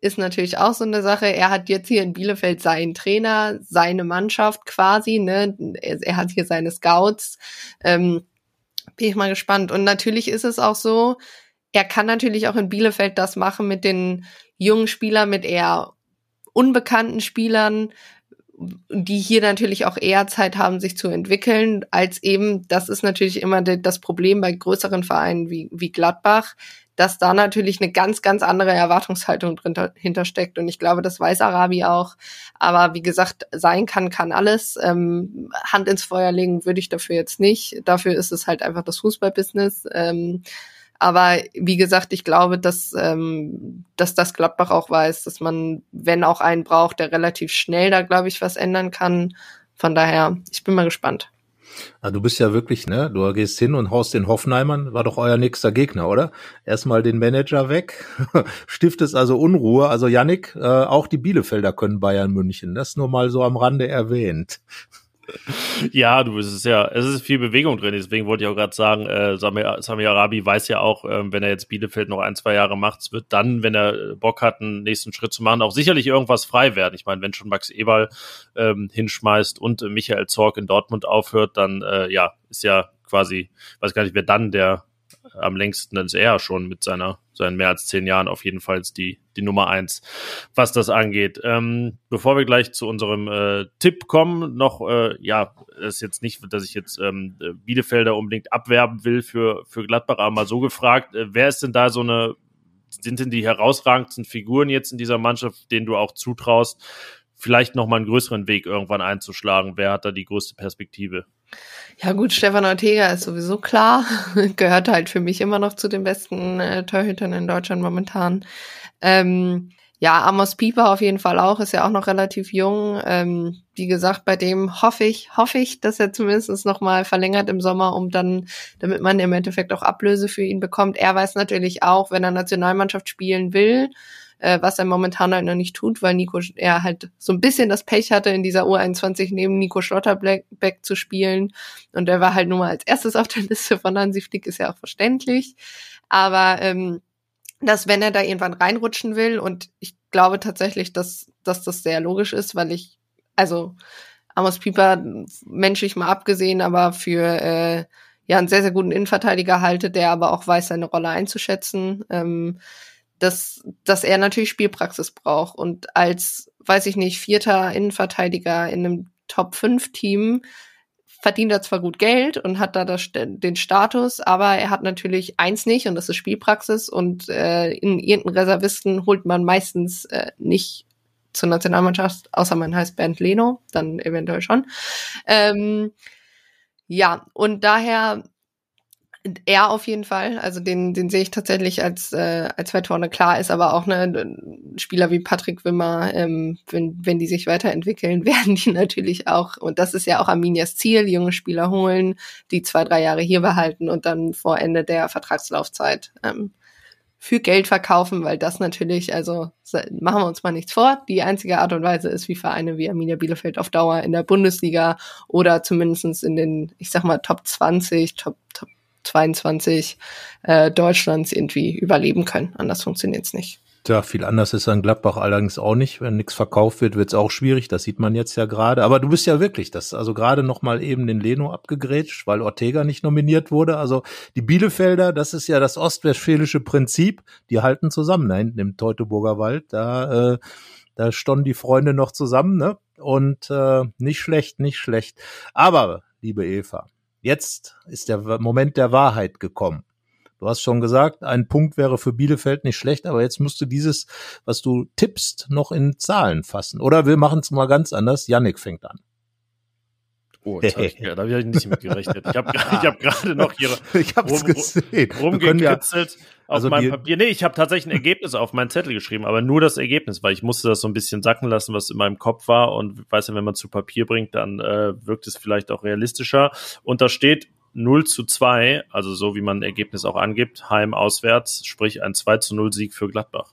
ist natürlich auch so eine Sache. Er hat jetzt hier in Bielefeld seinen Trainer, seine Mannschaft quasi, ne? Er, er hat hier seine Scouts. Ähm, bin ich mal gespannt. Und natürlich ist es auch so, er kann natürlich auch in Bielefeld das machen mit den jungen Spielern, mit eher unbekannten Spielern, die hier natürlich auch eher Zeit haben, sich zu entwickeln, als eben, das ist natürlich immer das Problem bei größeren Vereinen wie, wie Gladbach, dass da natürlich eine ganz, ganz andere Erwartungshaltung drin hintersteckt. Und ich glaube, das weiß Arabi auch. Aber wie gesagt, sein kann, kann alles. Ähm, Hand ins Feuer legen würde ich dafür jetzt nicht. Dafür ist es halt einfach das Fußballbusiness. Ähm, aber wie gesagt, ich glaube, dass, ähm, dass das Gladbach auch weiß, dass man, wenn auch einen braucht, der relativ schnell da, glaube ich, was ändern kann. Von daher, ich bin mal gespannt. Ah, du bist ja wirklich, ne? Du gehst hin und haust den Hoffenheimern, war doch euer nächster Gegner, oder? Erstmal den Manager weg, stiftest also Unruhe. Also Yannick, äh, auch die Bielefelder können Bayern München. Das nur mal so am Rande erwähnt. Ja, du, es ist ja, es ist viel Bewegung drin, deswegen wollte ich auch gerade sagen, äh, Sami Arabi weiß ja auch, äh, wenn er jetzt Bielefeld noch ein, zwei Jahre macht, es wird dann, wenn er Bock hat, einen nächsten Schritt zu machen, auch sicherlich irgendwas frei werden. Ich meine, wenn schon Max Eberl ähm, hinschmeißt und äh, Michael Zorg in Dortmund aufhört, dann äh, ja, ist ja quasi, weiß gar nicht, wer dann der am längsten ist er schon mit seiner seinen mehr als zehn Jahren auf jeden Fall die, die Nummer eins, was das angeht. Ähm, bevor wir gleich zu unserem äh, Tipp kommen, noch, äh, ja, ist jetzt nicht, dass ich jetzt ähm, Bielefelder unbedingt abwerben will für, für Gladbach, aber mal so gefragt, äh, wer ist denn da so eine, sind denn die herausragendsten Figuren jetzt in dieser Mannschaft, denen du auch zutraust, vielleicht noch mal einen größeren Weg irgendwann einzuschlagen? Wer hat da die größte Perspektive? Ja gut, Stefan Ortega ist sowieso klar, gehört halt für mich immer noch zu den besten äh, Torhütern in Deutschland momentan. Ähm, ja, Amos Pieper auf jeden Fall auch, ist ja auch noch relativ jung. Ähm, wie gesagt, bei dem hoffe ich, hoffe ich, dass er zumindest noch mal verlängert im Sommer, um dann, damit man im Endeffekt auch Ablöse für ihn bekommt. Er weiß natürlich auch, wenn er Nationalmannschaft spielen will, äh, was er momentan halt noch nicht tut, weil Nico er halt so ein bisschen das Pech hatte, in dieser U21 neben Nico Schlotterbeck zu spielen. Und er war halt nur mal als erstes auf der Liste von Hansi Flick, ist ja auch verständlich. Aber ähm, dass wenn er da irgendwann reinrutschen will, und ich glaube tatsächlich, dass, dass das sehr logisch ist, weil ich, also Amos Pieper menschlich mal abgesehen, aber für äh, ja einen sehr, sehr guten Innenverteidiger halte, der aber auch weiß, seine Rolle einzuschätzen. Ähm, dass, dass er natürlich Spielpraxis braucht. Und als, weiß ich nicht, vierter Innenverteidiger in einem Top-5-Team verdient er zwar gut Geld und hat da das, den Status, aber er hat natürlich eins nicht und das ist Spielpraxis und äh, in irgendeinen Reservisten holt man meistens äh, nicht zur Nationalmannschaft, außer man heißt Bernd Leno, dann eventuell schon. Ähm, ja, und daher er auf jeden Fall. Also den, den sehe ich tatsächlich als, äh, als weit vorne. Klar ist aber auch ne, Spieler wie Patrick Wimmer, ähm, wenn, wenn die sich weiterentwickeln, werden die natürlich auch, und das ist ja auch Arminias Ziel, junge Spieler holen, die zwei, drei Jahre hier behalten und dann vor Ende der Vertragslaufzeit ähm, für Geld verkaufen, weil das natürlich, also machen wir uns mal nichts vor, die einzige Art und Weise ist, wie Vereine wie Arminia Bielefeld auf Dauer in der Bundesliga oder zumindestens in den, ich sag mal, Top 20, Top, Top 22 äh, Deutschlands irgendwie überleben können. Anders funktioniert es nicht. Tja, viel anders ist an Gladbach allerdings auch nicht. Wenn nichts verkauft wird, wird es auch schwierig. Das sieht man jetzt ja gerade. Aber du bist ja wirklich das. Also gerade noch mal eben den Leno abgegrätscht, weil Ortega nicht nominiert wurde. Also die Bielefelder, das ist ja das ostwestfälische Prinzip. Die halten zusammen da hinten im Teutoburger Wald. Da, äh, da stonden die Freunde noch zusammen. Ne? Und äh, nicht schlecht, nicht schlecht. Aber, liebe Eva, Jetzt ist der Moment der Wahrheit gekommen. Du hast schon gesagt, ein Punkt wäre für Bielefeld nicht schlecht, aber jetzt musst du dieses, was du tippst, noch in Zahlen fassen. Oder wir machen es mal ganz anders. Yannick fängt an. Oh, jetzt hab ich, da habe ich nicht mit gerechnet. Ich habe hab gerade noch hier ich hab's rum, gesehen. rumgekitzelt ja, also auf meinem Papier. Nee, ich habe tatsächlich ein Ergebnis auf meinen Zettel geschrieben, aber nur das Ergebnis, weil ich musste das so ein bisschen sacken lassen, was in meinem Kopf war. Und weiß ja, wenn man zu Papier bringt, dann äh, wirkt es vielleicht auch realistischer. Und da steht 0 zu 2, also so wie man ein Ergebnis auch angibt, heim auswärts, sprich ein 2 zu 0 Sieg für Gladbach.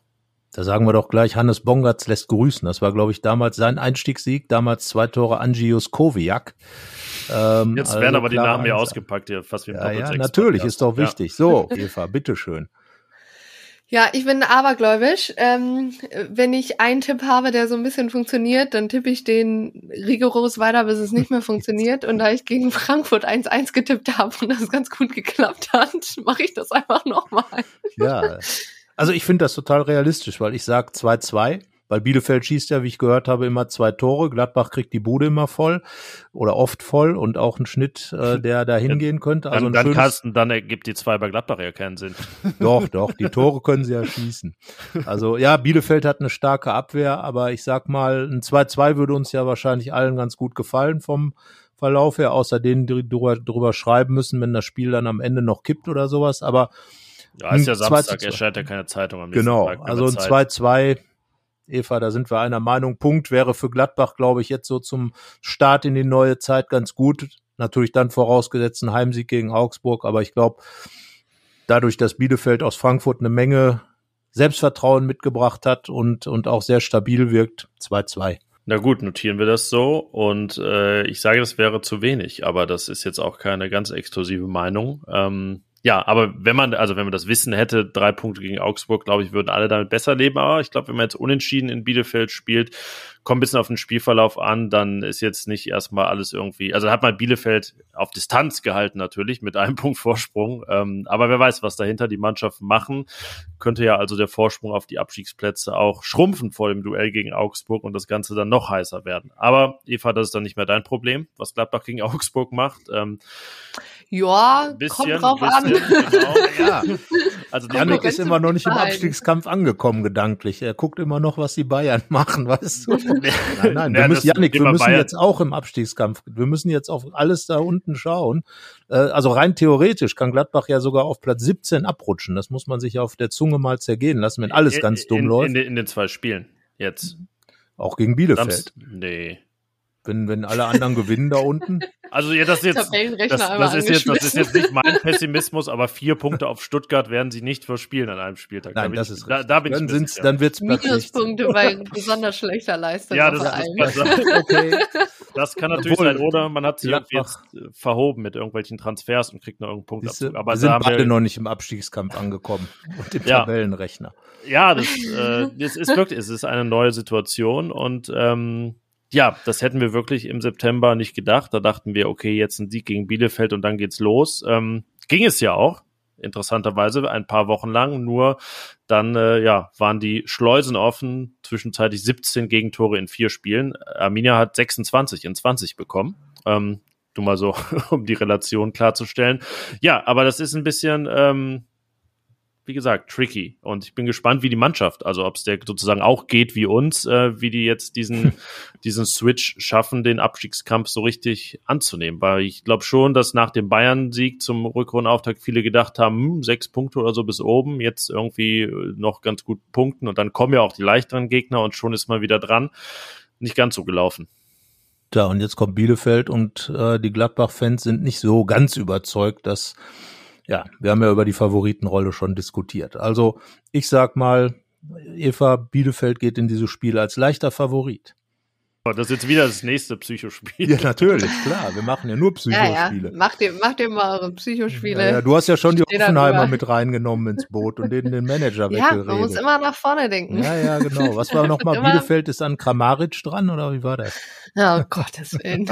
Da sagen wir doch gleich, Hannes Bongatz lässt grüßen. Das war, glaube ich, damals sein Einstiegssieg. Damals zwei Tore Angios Koviak. Ähm, Jetzt werden also aber die Namen ja ausgepackt, hier, fast wie im ja, ja, natürlich, ist doch wichtig. Ja. So, Eva, bitteschön. Ja, ich bin abergläubisch. Ähm, wenn ich einen Tipp habe, der so ein bisschen funktioniert, dann tippe ich den rigoros weiter, bis es nicht mehr funktioniert. Und da ich gegen Frankfurt 1-1 getippt habe und das ganz gut geklappt hat, mache ich das einfach nochmal. Ja, also ich finde das total realistisch, weil ich sag 2-2 weil Bielefeld schießt ja, wie ich gehört habe, immer zwei Tore. Gladbach kriegt die Bude immer voll oder oft voll und auch einen Schnitt, äh, der da hingehen könnte. Also dann, dann, Carsten, dann ergibt die zwei bei Gladbach ja keinen Sinn. Doch, doch, die Tore können sie ja schießen. Also ja, Bielefeld hat eine starke Abwehr, aber ich sag mal, ein 2-2 würde uns ja wahrscheinlich allen ganz gut gefallen vom Verlauf her, außer denen, die drüber, drüber schreiben müssen, wenn das Spiel dann am Ende noch kippt oder sowas. Aber ja, ist ja Samstag, erscheint ja keine Zeitung am nächsten Genau, Tag, also ein 2-2, Eva, da sind wir einer Meinung. Punkt wäre für Gladbach, glaube ich, jetzt so zum Start in die neue Zeit ganz gut. Natürlich dann vorausgesetzt ein Heimsieg gegen Augsburg, aber ich glaube, dadurch, dass Bielefeld aus Frankfurt eine Menge Selbstvertrauen mitgebracht hat und, und auch sehr stabil wirkt, 2-2. Na gut, notieren wir das so. Und äh, ich sage, das wäre zu wenig, aber das ist jetzt auch keine ganz exklusive Meinung. Ähm, ja, aber wenn man, also wenn man das Wissen hätte, drei Punkte gegen Augsburg, glaube ich, würden alle damit besser leben. Aber ich glaube, wenn man jetzt unentschieden in Bielefeld spielt, kommt ein bisschen auf den Spielverlauf an, dann ist jetzt nicht erstmal alles irgendwie, also hat man Bielefeld auf Distanz gehalten natürlich mit einem Punkt Vorsprung. Ähm, aber wer weiß, was dahinter die Mannschaften machen. Könnte ja also der Vorsprung auf die Abstiegsplätze auch schrumpfen vor dem Duell gegen Augsburg und das Ganze dann noch heißer werden. Aber Eva, das ist dann nicht mehr dein Problem, was Gladbach gegen Augsburg macht. Ähm, ja, bisschen, kommt drauf bisschen, an. Genau, ja. Also Janik ist immer noch nicht im Abstiegskampf angekommen, gedanklich. Er guckt immer noch, was die Bayern machen, weißt du? nein, nein, wir ja, müssen, Janik, wir müssen Bayern. jetzt auch im Abstiegskampf, wir müssen jetzt auf alles da unten schauen. Äh, also rein theoretisch kann Gladbach ja sogar auf Platz 17 abrutschen. Das muss man sich auf der Zunge mal zergehen lassen, wenn alles ganz dumm in, läuft. In, in, den zwei Spielen jetzt. Auch gegen Bielefeld. Samst nee. Wenn, wenn alle anderen gewinnen da unten. Also ja, das ist jetzt, das, das ist jetzt, das ist jetzt nicht mein Pessimismus, aber vier Punkte auf Stuttgart werden sie nicht verspielen an einem Spieltag. Nein, da das ich, ist da, da bin dann ich dann wird's Minuspunkte bei besonders schlechter Leistung. Ja, das, ist, das, okay. das kann natürlich Obwohl, sein, oder man hat sich irgendwie jetzt äh, verhoben mit irgendwelchen Transfers und kriegt noch irgendeinen Punkt dazu. Aber wir sind beide wir, noch nicht im Abstiegskampf angekommen und im ja. Tabellenrechner. Ja, das, äh, das ist wirklich, es ist eine neue Situation und ähm, ja, das hätten wir wirklich im September nicht gedacht. Da dachten wir, okay, jetzt ein Sieg gegen Bielefeld und dann geht's los. Ähm, ging es ja auch, interessanterweise, ein paar Wochen lang. Nur dann, äh, ja, waren die Schleusen offen, zwischenzeitlich 17 Gegentore in vier Spielen. Arminia hat 26 in 20 bekommen. Ähm, du mal so, um die Relation klarzustellen. Ja, aber das ist ein bisschen, ähm, wie gesagt, tricky. Und ich bin gespannt, wie die Mannschaft, also ob es der sozusagen auch geht wie uns, äh, wie die jetzt diesen, diesen Switch schaffen, den Abstiegskampf so richtig anzunehmen. Weil ich glaube schon, dass nach dem Bayern-Sieg zum Rückrundenauftakt viele gedacht haben, hm, sechs Punkte oder so bis oben, jetzt irgendwie noch ganz gut punkten und dann kommen ja auch die leichteren Gegner und schon ist man wieder dran. Nicht ganz so gelaufen. Ja, und jetzt kommt Bielefeld und äh, die Gladbach-Fans sind nicht so ganz überzeugt, dass ja, wir haben ja über die Favoritenrolle schon diskutiert. Also ich sag mal, Eva Bielefeld geht in dieses Spiel als leichter Favorit. Das ist jetzt wieder das nächste Psychospiel. Ja, natürlich, klar. Wir machen ja nur Psychospiele. Ja, ja. Macht, ihr, macht ihr mal eure Psychospiele. Ja, ja, du hast ja schon die Offenheimer mit reingenommen ins Boot und den, den Manager ja, weggeredet. Ja, man muss immer nach vorne denken. Ja, ja, genau. Was war nochmal? Bielefeld ist an Kramaric dran oder wie war das? Ja, oh Gottes Willen.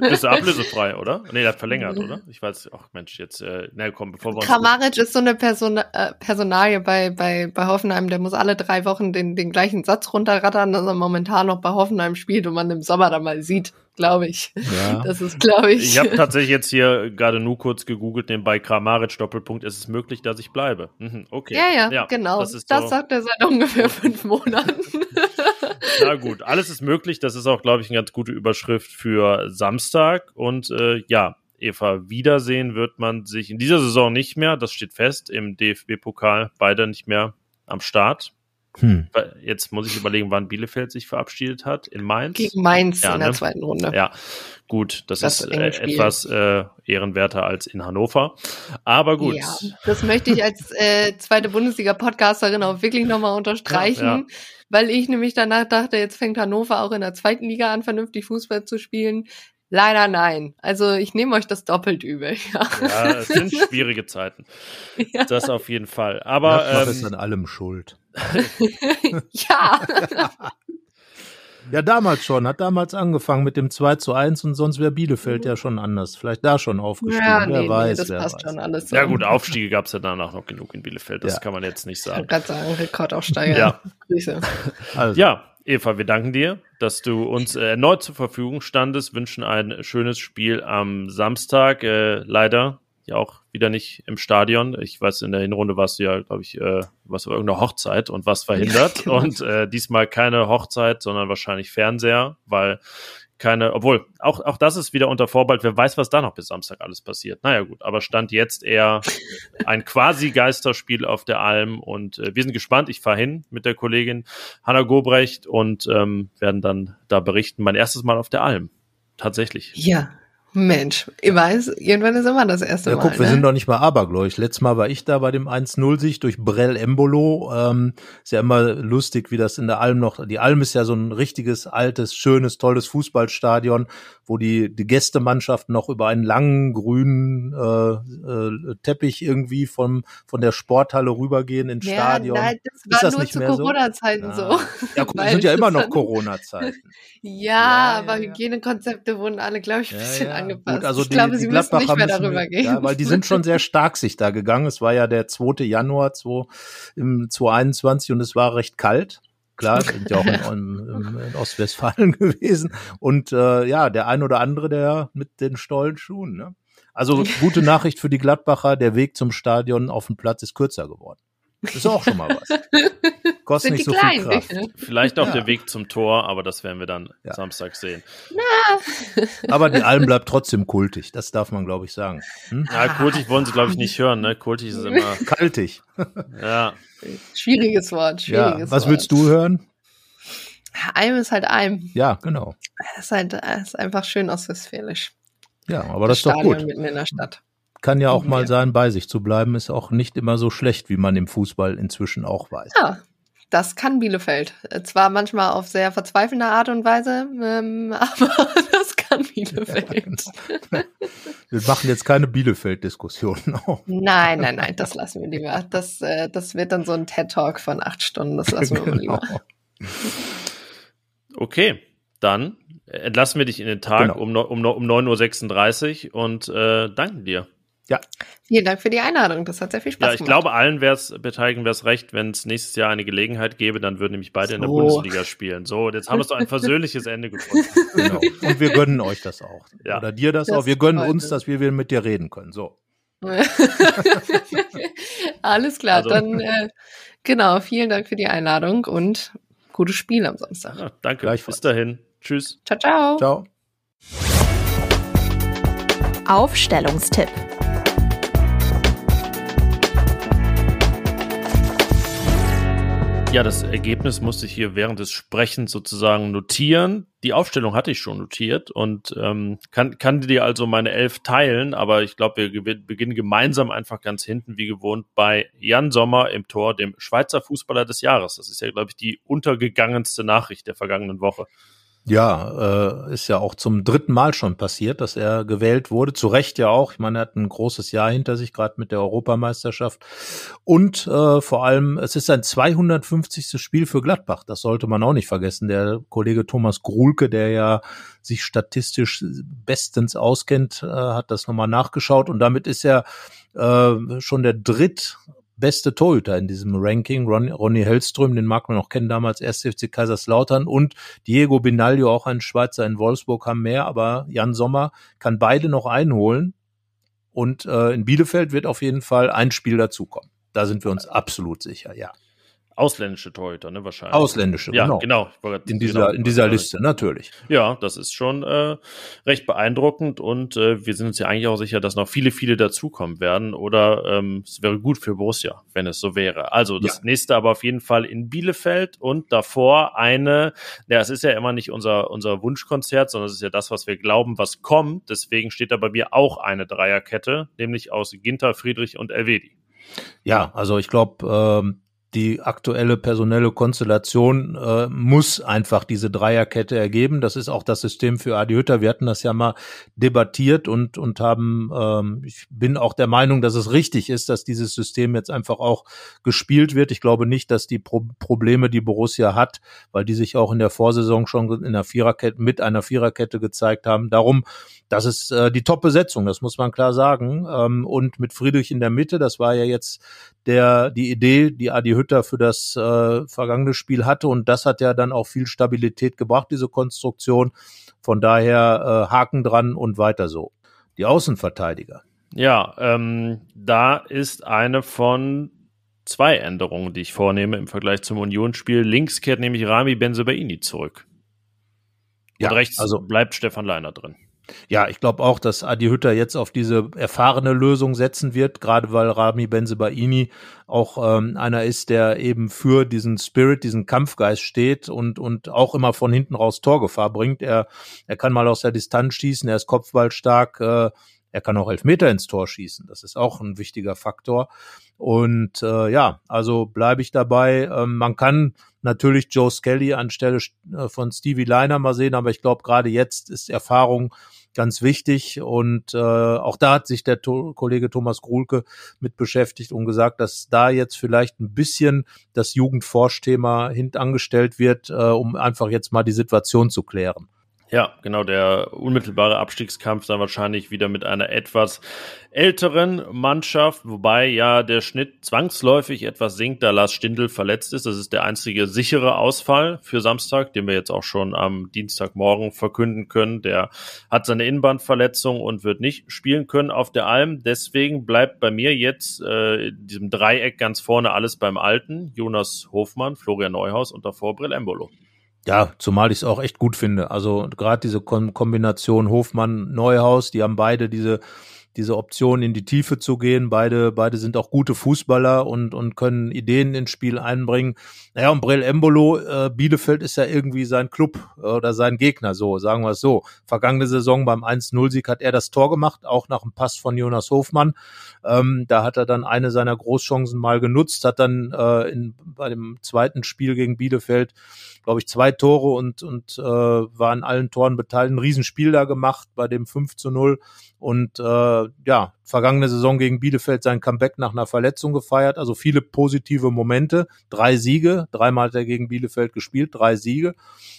ist ablösefrei, oder? Nee, der hat verlängert, oder? Ich weiß, ach Mensch, jetzt, äh, na komm, bevor wir uns... Kramaric ist so eine Person, äh, Personalie bei, bei, bei Hoffenheim, der muss alle drei Wochen den, den gleichen Satz runterrattern, dass er momentan noch bei Hoffenheim spielt und man im Sommer da mal sieht, glaube ich. Ja. Das ist, glaube ich. Ich habe tatsächlich jetzt hier gerade nur kurz gegoogelt, den bei Kramaric Doppelpunkt, ist es möglich, dass ich bleibe. Mhm, okay. Ja, ja, ja genau. Das, das so. sagt er seit ungefähr fünf Monaten. Na gut, alles ist möglich. Das ist auch, glaube ich, eine ganz gute Überschrift für Samstag. Und äh, ja, Eva, wiedersehen wird man sich in dieser Saison nicht mehr. Das steht fest. Im DFB-Pokal beide nicht mehr am Start. Hm. Jetzt muss ich überlegen, wann Bielefeld sich verabschiedet hat. In Mainz? Gegen Mainz ja, in der ne? zweiten Runde. Ja, gut. Das, das ist äh, etwas äh, ehrenwerter als in Hannover. Aber gut. Ja, das möchte ich als äh, zweite Bundesliga-Podcasterin auch wirklich nochmal unterstreichen. Ja, ja. Weil ich nämlich danach dachte, jetzt fängt Hannover auch in der zweiten Liga an, vernünftig Fußball zu spielen. Leider nein. Also ich nehme euch das doppelt übel. Ja, ja es sind schwierige Zeiten. Ja. Das auf jeden Fall. Aber das ähm, ist an allem schuld. ja. Ja, damals schon. Hat damals angefangen mit dem 2 zu 1 und sonst wäre Bielefeld ja schon anders. Vielleicht da schon aufgestiegen. Ja, wer nee, weiß. Nee, das passt weiß. schon alles. Ja gut, Aufstiege gab es ja danach noch genug in Bielefeld. Das ja. kann man jetzt nicht sagen. Ich kann gerade sagen, Rekordaufsteiger. ja. Grüße. Also. Ja, Eva, wir danken dir, dass du uns äh, erneut zur Verfügung standest, wünschen ein schönes Spiel am Samstag. Äh, leider ja auch wieder nicht im Stadion. Ich weiß, in der Hinrunde warst du ja, glaube ich, äh, warst du irgendeine Hochzeit und was verhindert. Ja, genau. Und äh, diesmal keine Hochzeit, sondern wahrscheinlich Fernseher, weil keine, obwohl, auch, auch das ist wieder unter Vorbehalt, wer weiß, was da noch bis Samstag alles passiert. Naja, gut, aber stand jetzt eher ein quasi Geisterspiel auf der Alm und äh, wir sind gespannt. Ich fahre hin mit der Kollegin Hanna Gobrecht und ähm, werden dann da berichten. Mein erstes Mal auf der Alm. Tatsächlich. Ja, Mensch, ich weiß, irgendwann ist immer das erste ja, Mal. Guck, ne? wir sind doch nicht mal abergläubig. Letztes Mal war ich da bei dem 1-0-Sieg durch Brell Embolo. Ähm, ist ja immer lustig, wie das in der Alm noch, die Alm ist ja so ein richtiges, altes, schönes, tolles Fußballstadion, wo die, die Gästemannschaften noch über einen langen grünen äh, äh, Teppich irgendwie vom, von der Sporthalle rübergehen ins ja, Stadion. Nein, das war ist das nur nicht zu Corona-Zeiten so? Ja, ja guck, sind ja immer noch Corona-Zeiten. ja, ja, aber Hygienekonzepte wurden alle, glaube ich, ein bisschen angepasst. Gut, also ich die, glaube, die Sie müssen nicht mehr darüber gehen. Ja, weil die sind schon sehr stark sich da gegangen. Es war ja der 2. Januar 2, im 2021 und es war recht kalt. Klar, sind ja auch in, in, in Ostwestfalen gewesen. Und äh, ja, der ein oder andere, der mit den Stollenschuhen. Ne? Also gute Nachricht für die Gladbacher, der Weg zum Stadion auf dem Platz ist kürzer geworden. Das ist auch schon mal was. Kostet nicht so klein, viel Kraft. Vielleicht auch ja. der Weg zum Tor, aber das werden wir dann ja. Samstag sehen. Na. Aber die Alm bleibt trotzdem kultig, das darf man, glaube ich, sagen. Hm? Ja, kultig wollen sie, glaube ich, nicht hören. Ne? Kultig ist immer... Kaltig. ja. Schwieriges Wort, schwieriges ja. Was Wort. willst du hören? Alm ist halt Alm. Ja, genau. Es ist, halt, ist einfach schön ostwestfälisch. Ja, aber das, das ist doch gut. mitten in der Stadt kann ja auch mal sein, bei sich zu bleiben, ist auch nicht immer so schlecht, wie man im Fußball inzwischen auch weiß. Ja, das kann Bielefeld. Zwar manchmal auf sehr verzweifelnde Art und Weise, ähm, aber das kann Bielefeld. Ja, Wir machen jetzt keine Bielefeld-Diskussion. Nein, nein, nein, das lassen wir lieber. Das, äh, das wird dann so ein TED-Talk von acht Stunden, das lassen wir genau. lieber. Okay, dann entlassen wir dich in den Tag genau. um, um, um 9.36 Uhr und äh, danken dir. Ja. Vielen Dank für die Einladung. Das hat sehr viel Spaß gemacht. Ja, ich gemacht. glaube, allen wär's, Beteiligen wäre es recht, wenn es nächstes Jahr eine Gelegenheit gäbe, dann würden nämlich beide so. in der Bundesliga spielen. So, jetzt haben wir so ein versöhnliches Ende gefunden. Genau. Und wir gönnen euch das auch. Ja. Oder dir das, das auch. Wir gönnen uns, dass wir mit dir reden können. So. Alles klar, also. dann äh, genau, vielen Dank für die Einladung und gutes Spiel am Samstag. Ja, danke. Bis dahin. Tschüss. Ciao, ciao. Ciao. Aufstellungstipp. Ja, das Ergebnis musste ich hier während des Sprechens sozusagen notieren. Die Aufstellung hatte ich schon notiert und ähm, kann, kann dir also meine Elf teilen, aber ich glaube, wir beginnen gemeinsam einfach ganz hinten, wie gewohnt, bei Jan Sommer im Tor, dem Schweizer Fußballer des Jahres. Das ist ja, glaube ich, die untergegangenste Nachricht der vergangenen Woche. Ja, äh, ist ja auch zum dritten Mal schon passiert, dass er gewählt wurde. Zu Recht ja auch. Ich meine, er hat ein großes Jahr hinter sich, gerade mit der Europameisterschaft. Und äh, vor allem, es ist sein 250. Spiel für Gladbach. Das sollte man auch nicht vergessen. Der Kollege Thomas Gruhlke, der ja sich statistisch bestens auskennt, äh, hat das nochmal nachgeschaut. Und damit ist er äh, schon der dritt beste Torhüter in diesem Ranking. Ron, Ronny Hellström, den mag man noch kennen, damals 1. FC Kaiserslautern und Diego Binaglio, auch ein Schweizer in Wolfsburg, haben mehr, aber Jan Sommer kann beide noch einholen. Und äh, in Bielefeld wird auf jeden Fall ein Spiel dazukommen. Da sind wir uns absolut sicher, ja. Ausländische Torhüter, ne, wahrscheinlich. Ausländische, ja, genau. genau. In dieser, genau, in dieser Liste, natürlich. Ja, das ist schon äh, recht beeindruckend und äh, wir sind uns ja eigentlich auch sicher, dass noch viele, viele dazukommen werden oder ähm, es wäre gut für Borussia, wenn es so wäre. Also das ja. nächste aber auf jeden Fall in Bielefeld und davor eine, ja, es ist ja immer nicht unser, unser Wunschkonzert, sondern es ist ja das, was wir glauben, was kommt. Deswegen steht da bei mir auch eine Dreierkette, nämlich aus Ginter, Friedrich und Elvedi. Ja, also ich glaube, ähm, die aktuelle personelle Konstellation äh, muss einfach diese Dreierkette ergeben. Das ist auch das System für Adi Hütter. Wir hatten das ja mal debattiert und und haben. Ähm, ich bin auch der Meinung, dass es richtig ist, dass dieses System jetzt einfach auch gespielt wird. Ich glaube nicht, dass die Pro Probleme, die Borussia hat, weil die sich auch in der Vorsaison schon in einer Viererkette mit einer Viererkette gezeigt haben. Darum, das ist äh, die Top-Besetzung. Das muss man klar sagen. Ähm, und mit Friedrich in der Mitte, das war ja jetzt der die Idee, die Adi Hütter für das äh, vergangene Spiel hatte. Und das hat ja dann auch viel Stabilität gebracht, diese Konstruktion. Von daher äh, Haken dran und weiter so. Die Außenverteidiger. Ja, ähm, da ist eine von zwei Änderungen, die ich vornehme im Vergleich zum Unionsspiel. Links kehrt nämlich Rami Benzebaini zurück. Und ja, rechts also bleibt Stefan Leiner drin. Ja, ich glaube auch, dass Adi Hütter jetzt auf diese erfahrene Lösung setzen wird, gerade weil Rami Benzebaini auch ähm, einer ist, der eben für diesen Spirit, diesen Kampfgeist steht und, und auch immer von hinten raus Torgefahr bringt. Er, er kann mal aus der Distanz schießen, er ist kopfballstark, äh, er kann auch Elfmeter ins Tor schießen. Das ist auch ein wichtiger Faktor. Und äh, ja, also bleibe ich dabei. Ähm, man kann natürlich Joe Skelly anstelle äh, von Stevie Liner mal sehen, aber ich glaube, gerade jetzt ist Erfahrung ganz wichtig. Und äh, auch da hat sich der to Kollege Thomas Gruhlke mit beschäftigt und gesagt, dass da jetzt vielleicht ein bisschen das Jugendforschthema hintangestellt wird, äh, um einfach jetzt mal die Situation zu klären. Ja, genau, der unmittelbare Abstiegskampf dann wahrscheinlich wieder mit einer etwas älteren Mannschaft, wobei ja der Schnitt zwangsläufig etwas sinkt, da Lars Stindl verletzt ist. Das ist der einzige sichere Ausfall für Samstag, den wir jetzt auch schon am Dienstagmorgen verkünden können. Der hat seine Innenbandverletzung und wird nicht spielen können auf der Alm. Deswegen bleibt bei mir jetzt äh, in diesem Dreieck ganz vorne alles beim Alten. Jonas Hofmann, Florian Neuhaus und davor Brill Embolo. Ja, zumal ich es auch echt gut finde. Also gerade diese Kombination Hofmann-Neuhaus, die haben beide diese diese Option in die Tiefe zu gehen. Beide, beide sind auch gute Fußballer und, und können Ideen ins Spiel einbringen. Naja, und Brel Embolo, äh, Bielefeld ist ja irgendwie sein Club äh, oder sein Gegner, so, sagen wir es so. Vergangene Saison beim 1-0-Sieg hat er das Tor gemacht, auch nach einem Pass von Jonas Hofmann. Ähm, da hat er dann eine seiner Großchancen mal genutzt, hat dann äh, in, bei dem zweiten Spiel gegen Bielefeld, glaube ich, zwei Tore und, und äh, war an allen Toren beteiligt. Ein Riesenspiel da gemacht bei dem 5 zu 0 und äh, ja, vergangene Saison gegen Bielefeld sein Comeback nach einer Verletzung gefeiert. Also viele positive Momente. Drei Siege, dreimal hat er gegen Bielefeld gespielt, drei Siege.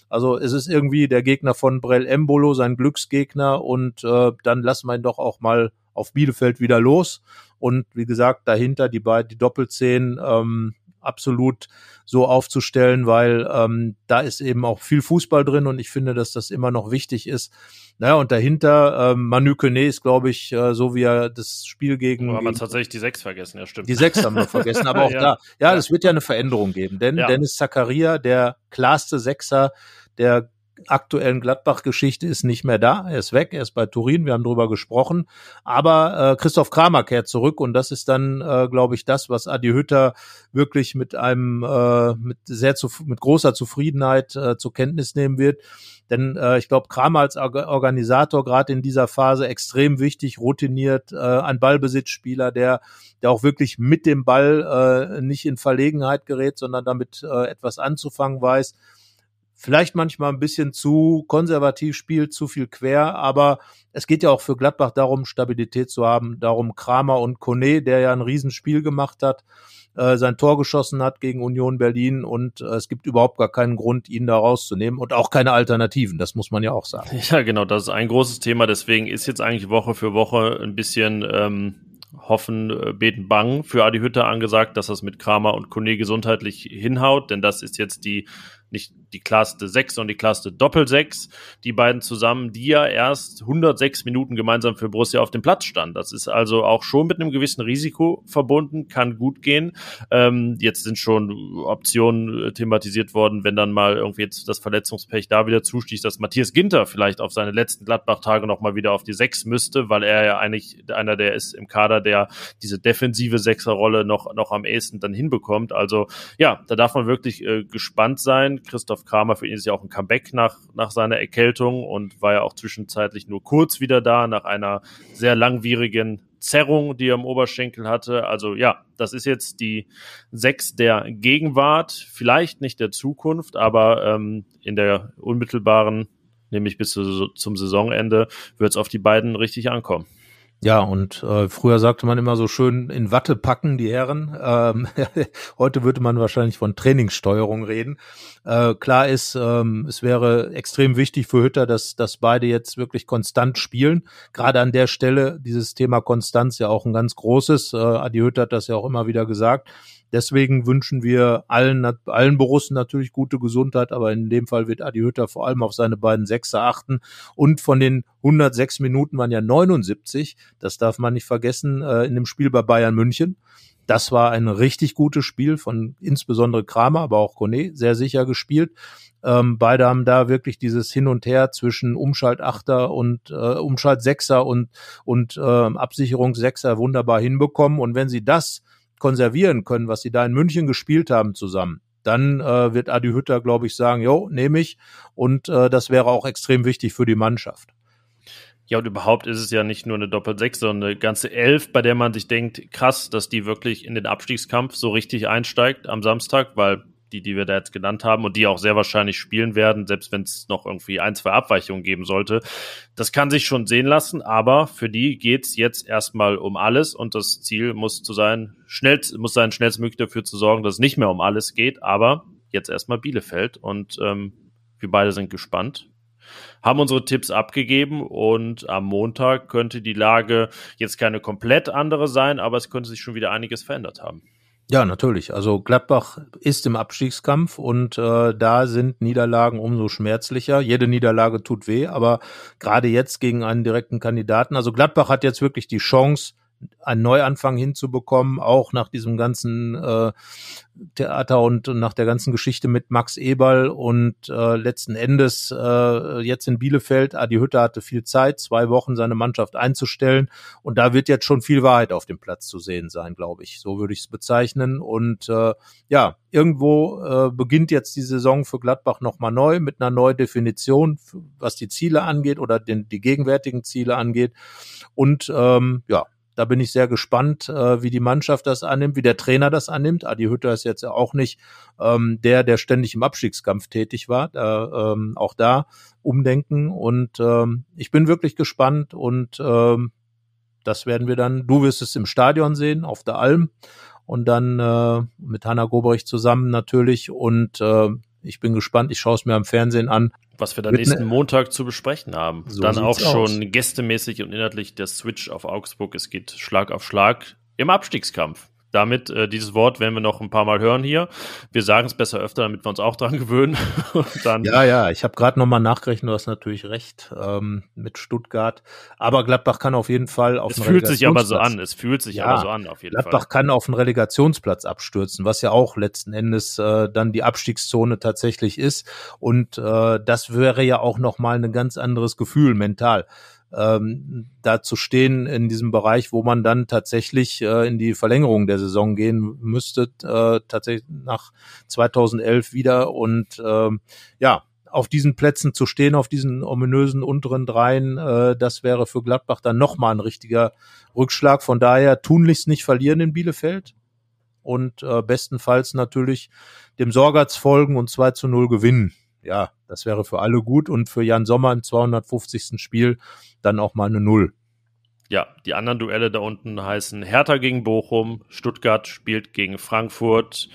Also es ist irgendwie der Gegner von Brell Embolo, sein Glücksgegner. Und äh, dann lassen wir ihn doch auch mal auf Bielefeld wieder los. Und wie gesagt, dahinter die beiden, die Doppelzehn, ähm, absolut so aufzustellen, weil ähm, da ist eben auch viel Fußball drin und ich finde, dass das immer noch wichtig ist. Naja, und dahinter, ähm, Manu Kone ist, glaube ich, äh, so wie er das Spiel gegen. Aber man tatsächlich die sechs vergessen, ja, stimmt. Die sechs haben wir vergessen, aber auch ja. da. Ja, es ja. wird ja eine Veränderung geben, denn ja. Dennis Zakaria, der klarste Sechser der aktuellen Gladbach-Geschichte ist nicht mehr da. Er ist weg, er ist bei Turin, wir haben drüber gesprochen. Aber äh, Christoph Kramer kehrt zurück und das ist dann, äh, glaube ich, das, was Adi Hütter wirklich mit einem, äh, mit sehr zu, mit großer Zufriedenheit äh, zur Kenntnis nehmen wird. Denn äh, ich glaube, Kramer als Organisator gerade in dieser Phase extrem wichtig, routiniert, äh, ein Ballbesitzspieler, der, der auch wirklich mit dem Ball äh, nicht in Verlegenheit gerät, sondern damit äh, etwas anzufangen weiß vielleicht manchmal ein bisschen zu konservativ spielt, zu viel quer, aber es geht ja auch für Gladbach darum, Stabilität zu haben, darum Kramer und Kone, der ja ein Riesenspiel gemacht hat, äh, sein Tor geschossen hat gegen Union Berlin und äh, es gibt überhaupt gar keinen Grund, ihn da rauszunehmen und auch keine Alternativen, das muss man ja auch sagen. Ja, genau, das ist ein großes Thema, deswegen ist jetzt eigentlich Woche für Woche ein bisschen ähm, hoffen, äh, beten, bangen für Adi Hütter angesagt, dass das mit Kramer und Kone gesundheitlich hinhaut, denn das ist jetzt die nicht die klarste 6, sondern die klarste Doppel-6. Die beiden zusammen, die ja erst 106 Minuten gemeinsam für Borussia auf dem Platz stand. Das ist also auch schon mit einem gewissen Risiko verbunden, kann gut gehen. Ähm, jetzt sind schon Optionen äh, thematisiert worden, wenn dann mal irgendwie jetzt das Verletzungspech da wieder zustieß, dass Matthias Ginter vielleicht auf seine letzten Gladbach-Tage nochmal wieder auf die 6 müsste, weil er ja eigentlich einer der ist im Kader, der diese defensive Sechserrolle noch, noch am ehesten dann hinbekommt. Also ja, da darf man wirklich äh, gespannt sein spielen. Christoph Kramer, für ihn ist ja auch ein Comeback nach, nach seiner Erkältung und war ja auch zwischenzeitlich nur kurz wieder da nach einer sehr langwierigen Zerrung, die er im Oberschenkel hatte. Also ja, das ist jetzt die sechs der Gegenwart, vielleicht nicht der Zukunft, aber ähm, in der unmittelbaren, nämlich bis zu, zum Saisonende, wird es auf die beiden richtig ankommen. Ja, und äh, früher sagte man immer so schön in Watte packen, die Herren. Ähm, heute würde man wahrscheinlich von Trainingssteuerung reden. Äh, klar ist, ähm, es wäre extrem wichtig für Hütter, dass, dass beide jetzt wirklich konstant spielen. Gerade an der Stelle, dieses Thema Konstanz ja auch ein ganz großes. Äh, Adi Hütter hat das ja auch immer wieder gesagt. Deswegen wünschen wir allen, allen Borussen natürlich gute Gesundheit, aber in dem Fall wird Adi Hütter vor allem auf seine beiden Sechser achten. Und von den 106 Minuten waren ja 79, das darf man nicht vergessen, äh, in dem Spiel bei Bayern München. Das war ein richtig gutes Spiel von insbesondere Kramer, aber auch Kone, sehr sicher gespielt. Ähm, beide haben da wirklich dieses Hin und Her zwischen Umschaltachter und äh, Umschaltsechser und, und äh, Absicherungssechser wunderbar hinbekommen. Und wenn sie das konservieren können, was sie da in München gespielt haben zusammen, dann äh, wird Adi Hütter, glaube ich, sagen, jo, nehme ich. Und äh, das wäre auch extrem wichtig für die Mannschaft. Ja, und überhaupt ist es ja nicht nur eine Doppel-Sechs, sondern eine ganze Elf, bei der man sich denkt, krass, dass die wirklich in den Abstiegskampf so richtig einsteigt am Samstag, weil die, die wir da jetzt genannt haben und die auch sehr wahrscheinlich spielen werden, selbst wenn es noch irgendwie ein, zwei Abweichungen geben sollte. Das kann sich schon sehen lassen, aber für die geht's jetzt erstmal um alles und das Ziel muss zu sein, schnell, muss sein, schnellstmöglich dafür zu sorgen, dass es nicht mehr um alles geht, aber jetzt erstmal Bielefeld und ähm, wir beide sind gespannt. Haben unsere Tipps abgegeben und am Montag könnte die Lage jetzt keine komplett andere sein, aber es könnte sich schon wieder einiges verändert haben. Ja, natürlich. Also Gladbach ist im Abstiegskampf und äh, da sind Niederlagen umso schmerzlicher. Jede Niederlage tut weh, aber gerade jetzt gegen einen direkten Kandidaten. Also Gladbach hat jetzt wirklich die Chance, einen Neuanfang hinzubekommen, auch nach diesem ganzen äh, Theater und nach der ganzen Geschichte mit Max Eberl und äh, letzten Endes äh, jetzt in Bielefeld, Adi Hütter hatte viel Zeit, zwei Wochen seine Mannschaft einzustellen. Und da wird jetzt schon viel Wahrheit auf dem Platz zu sehen sein, glaube ich. So würde ich es bezeichnen. Und äh, ja, irgendwo äh, beginnt jetzt die Saison für Gladbach nochmal neu mit einer neuen Definition, was die Ziele angeht oder den, die gegenwärtigen Ziele angeht. Und ähm, ja, da bin ich sehr gespannt, äh, wie die Mannschaft das annimmt, wie der Trainer das annimmt. Adi Hütter ist jetzt ja auch nicht ähm, der, der ständig im Abstiegskampf tätig war. Da, ähm, auch da umdenken. Und ähm, ich bin wirklich gespannt und ähm, das werden wir dann, du wirst es im Stadion sehen, auf der Alm und dann äh, mit Hanna Gobrich zusammen natürlich und äh, ich bin gespannt, ich schaue es mir am Fernsehen an. Was wir dann nächsten Montag zu besprechen haben. So dann auch schon aus. gästemäßig und inhaltlich der Switch auf Augsburg. Es geht Schlag auf Schlag im Abstiegskampf damit, äh, dieses Wort werden wir noch ein paar Mal hören hier. Wir sagen es besser öfter, damit wir uns auch dran gewöhnen. dann ja, ja, ich habe gerade nochmal nachgerechnet, du hast natürlich recht ähm, mit Stuttgart. Aber Gladbach kann auf jeden Fall auf Es fühlt sich aber so an, es fühlt sich ja, aber so an, auf jeden Gladbach Fall. kann auf einen Relegationsplatz abstürzen, was ja auch letzten Endes äh, dann die Abstiegszone tatsächlich ist. Und äh, das wäre ja auch nochmal ein ganz anderes Gefühl mental ähm, da zu stehen in diesem Bereich, wo man dann tatsächlich äh, in die Verlängerung der Saison gehen müsste, äh, tatsächlich nach 2011 wieder und äh, ja, auf diesen Plätzen zu stehen, auf diesen ominösen unteren Dreien, äh, das wäre für Gladbach dann nochmal ein richtiger Rückschlag. Von daher tunlichst nicht verlieren in Bielefeld und äh, bestenfalls natürlich dem Sorgatz folgen und 2 zu 0 gewinnen ja, das wäre für alle gut und für Jan Sommer im 250. Spiel dann auch mal eine Null. Ja, die anderen Duelle da unten heißen Hertha gegen Bochum, Stuttgart spielt gegen Frankfurt,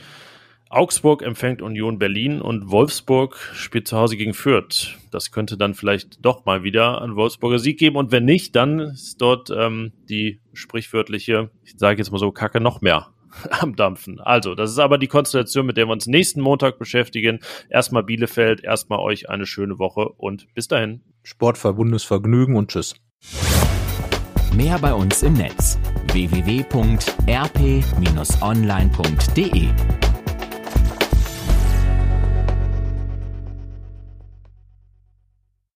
Augsburg empfängt Union Berlin und Wolfsburg spielt zu Hause gegen Fürth. Das könnte dann vielleicht doch mal wieder einen Wolfsburger Sieg geben und wenn nicht, dann ist dort ähm, die sprichwörtliche, ich sage jetzt mal so, Kacke noch mehr am Dampfen. Also, das ist aber die Konstellation, mit der wir uns nächsten Montag beschäftigen. Erstmal Bielefeld, erstmal euch eine schöne Woche und bis dahin. Sportverbundes Vergnügen und Tschüss. Mehr bei uns im Netz www.rp-online.de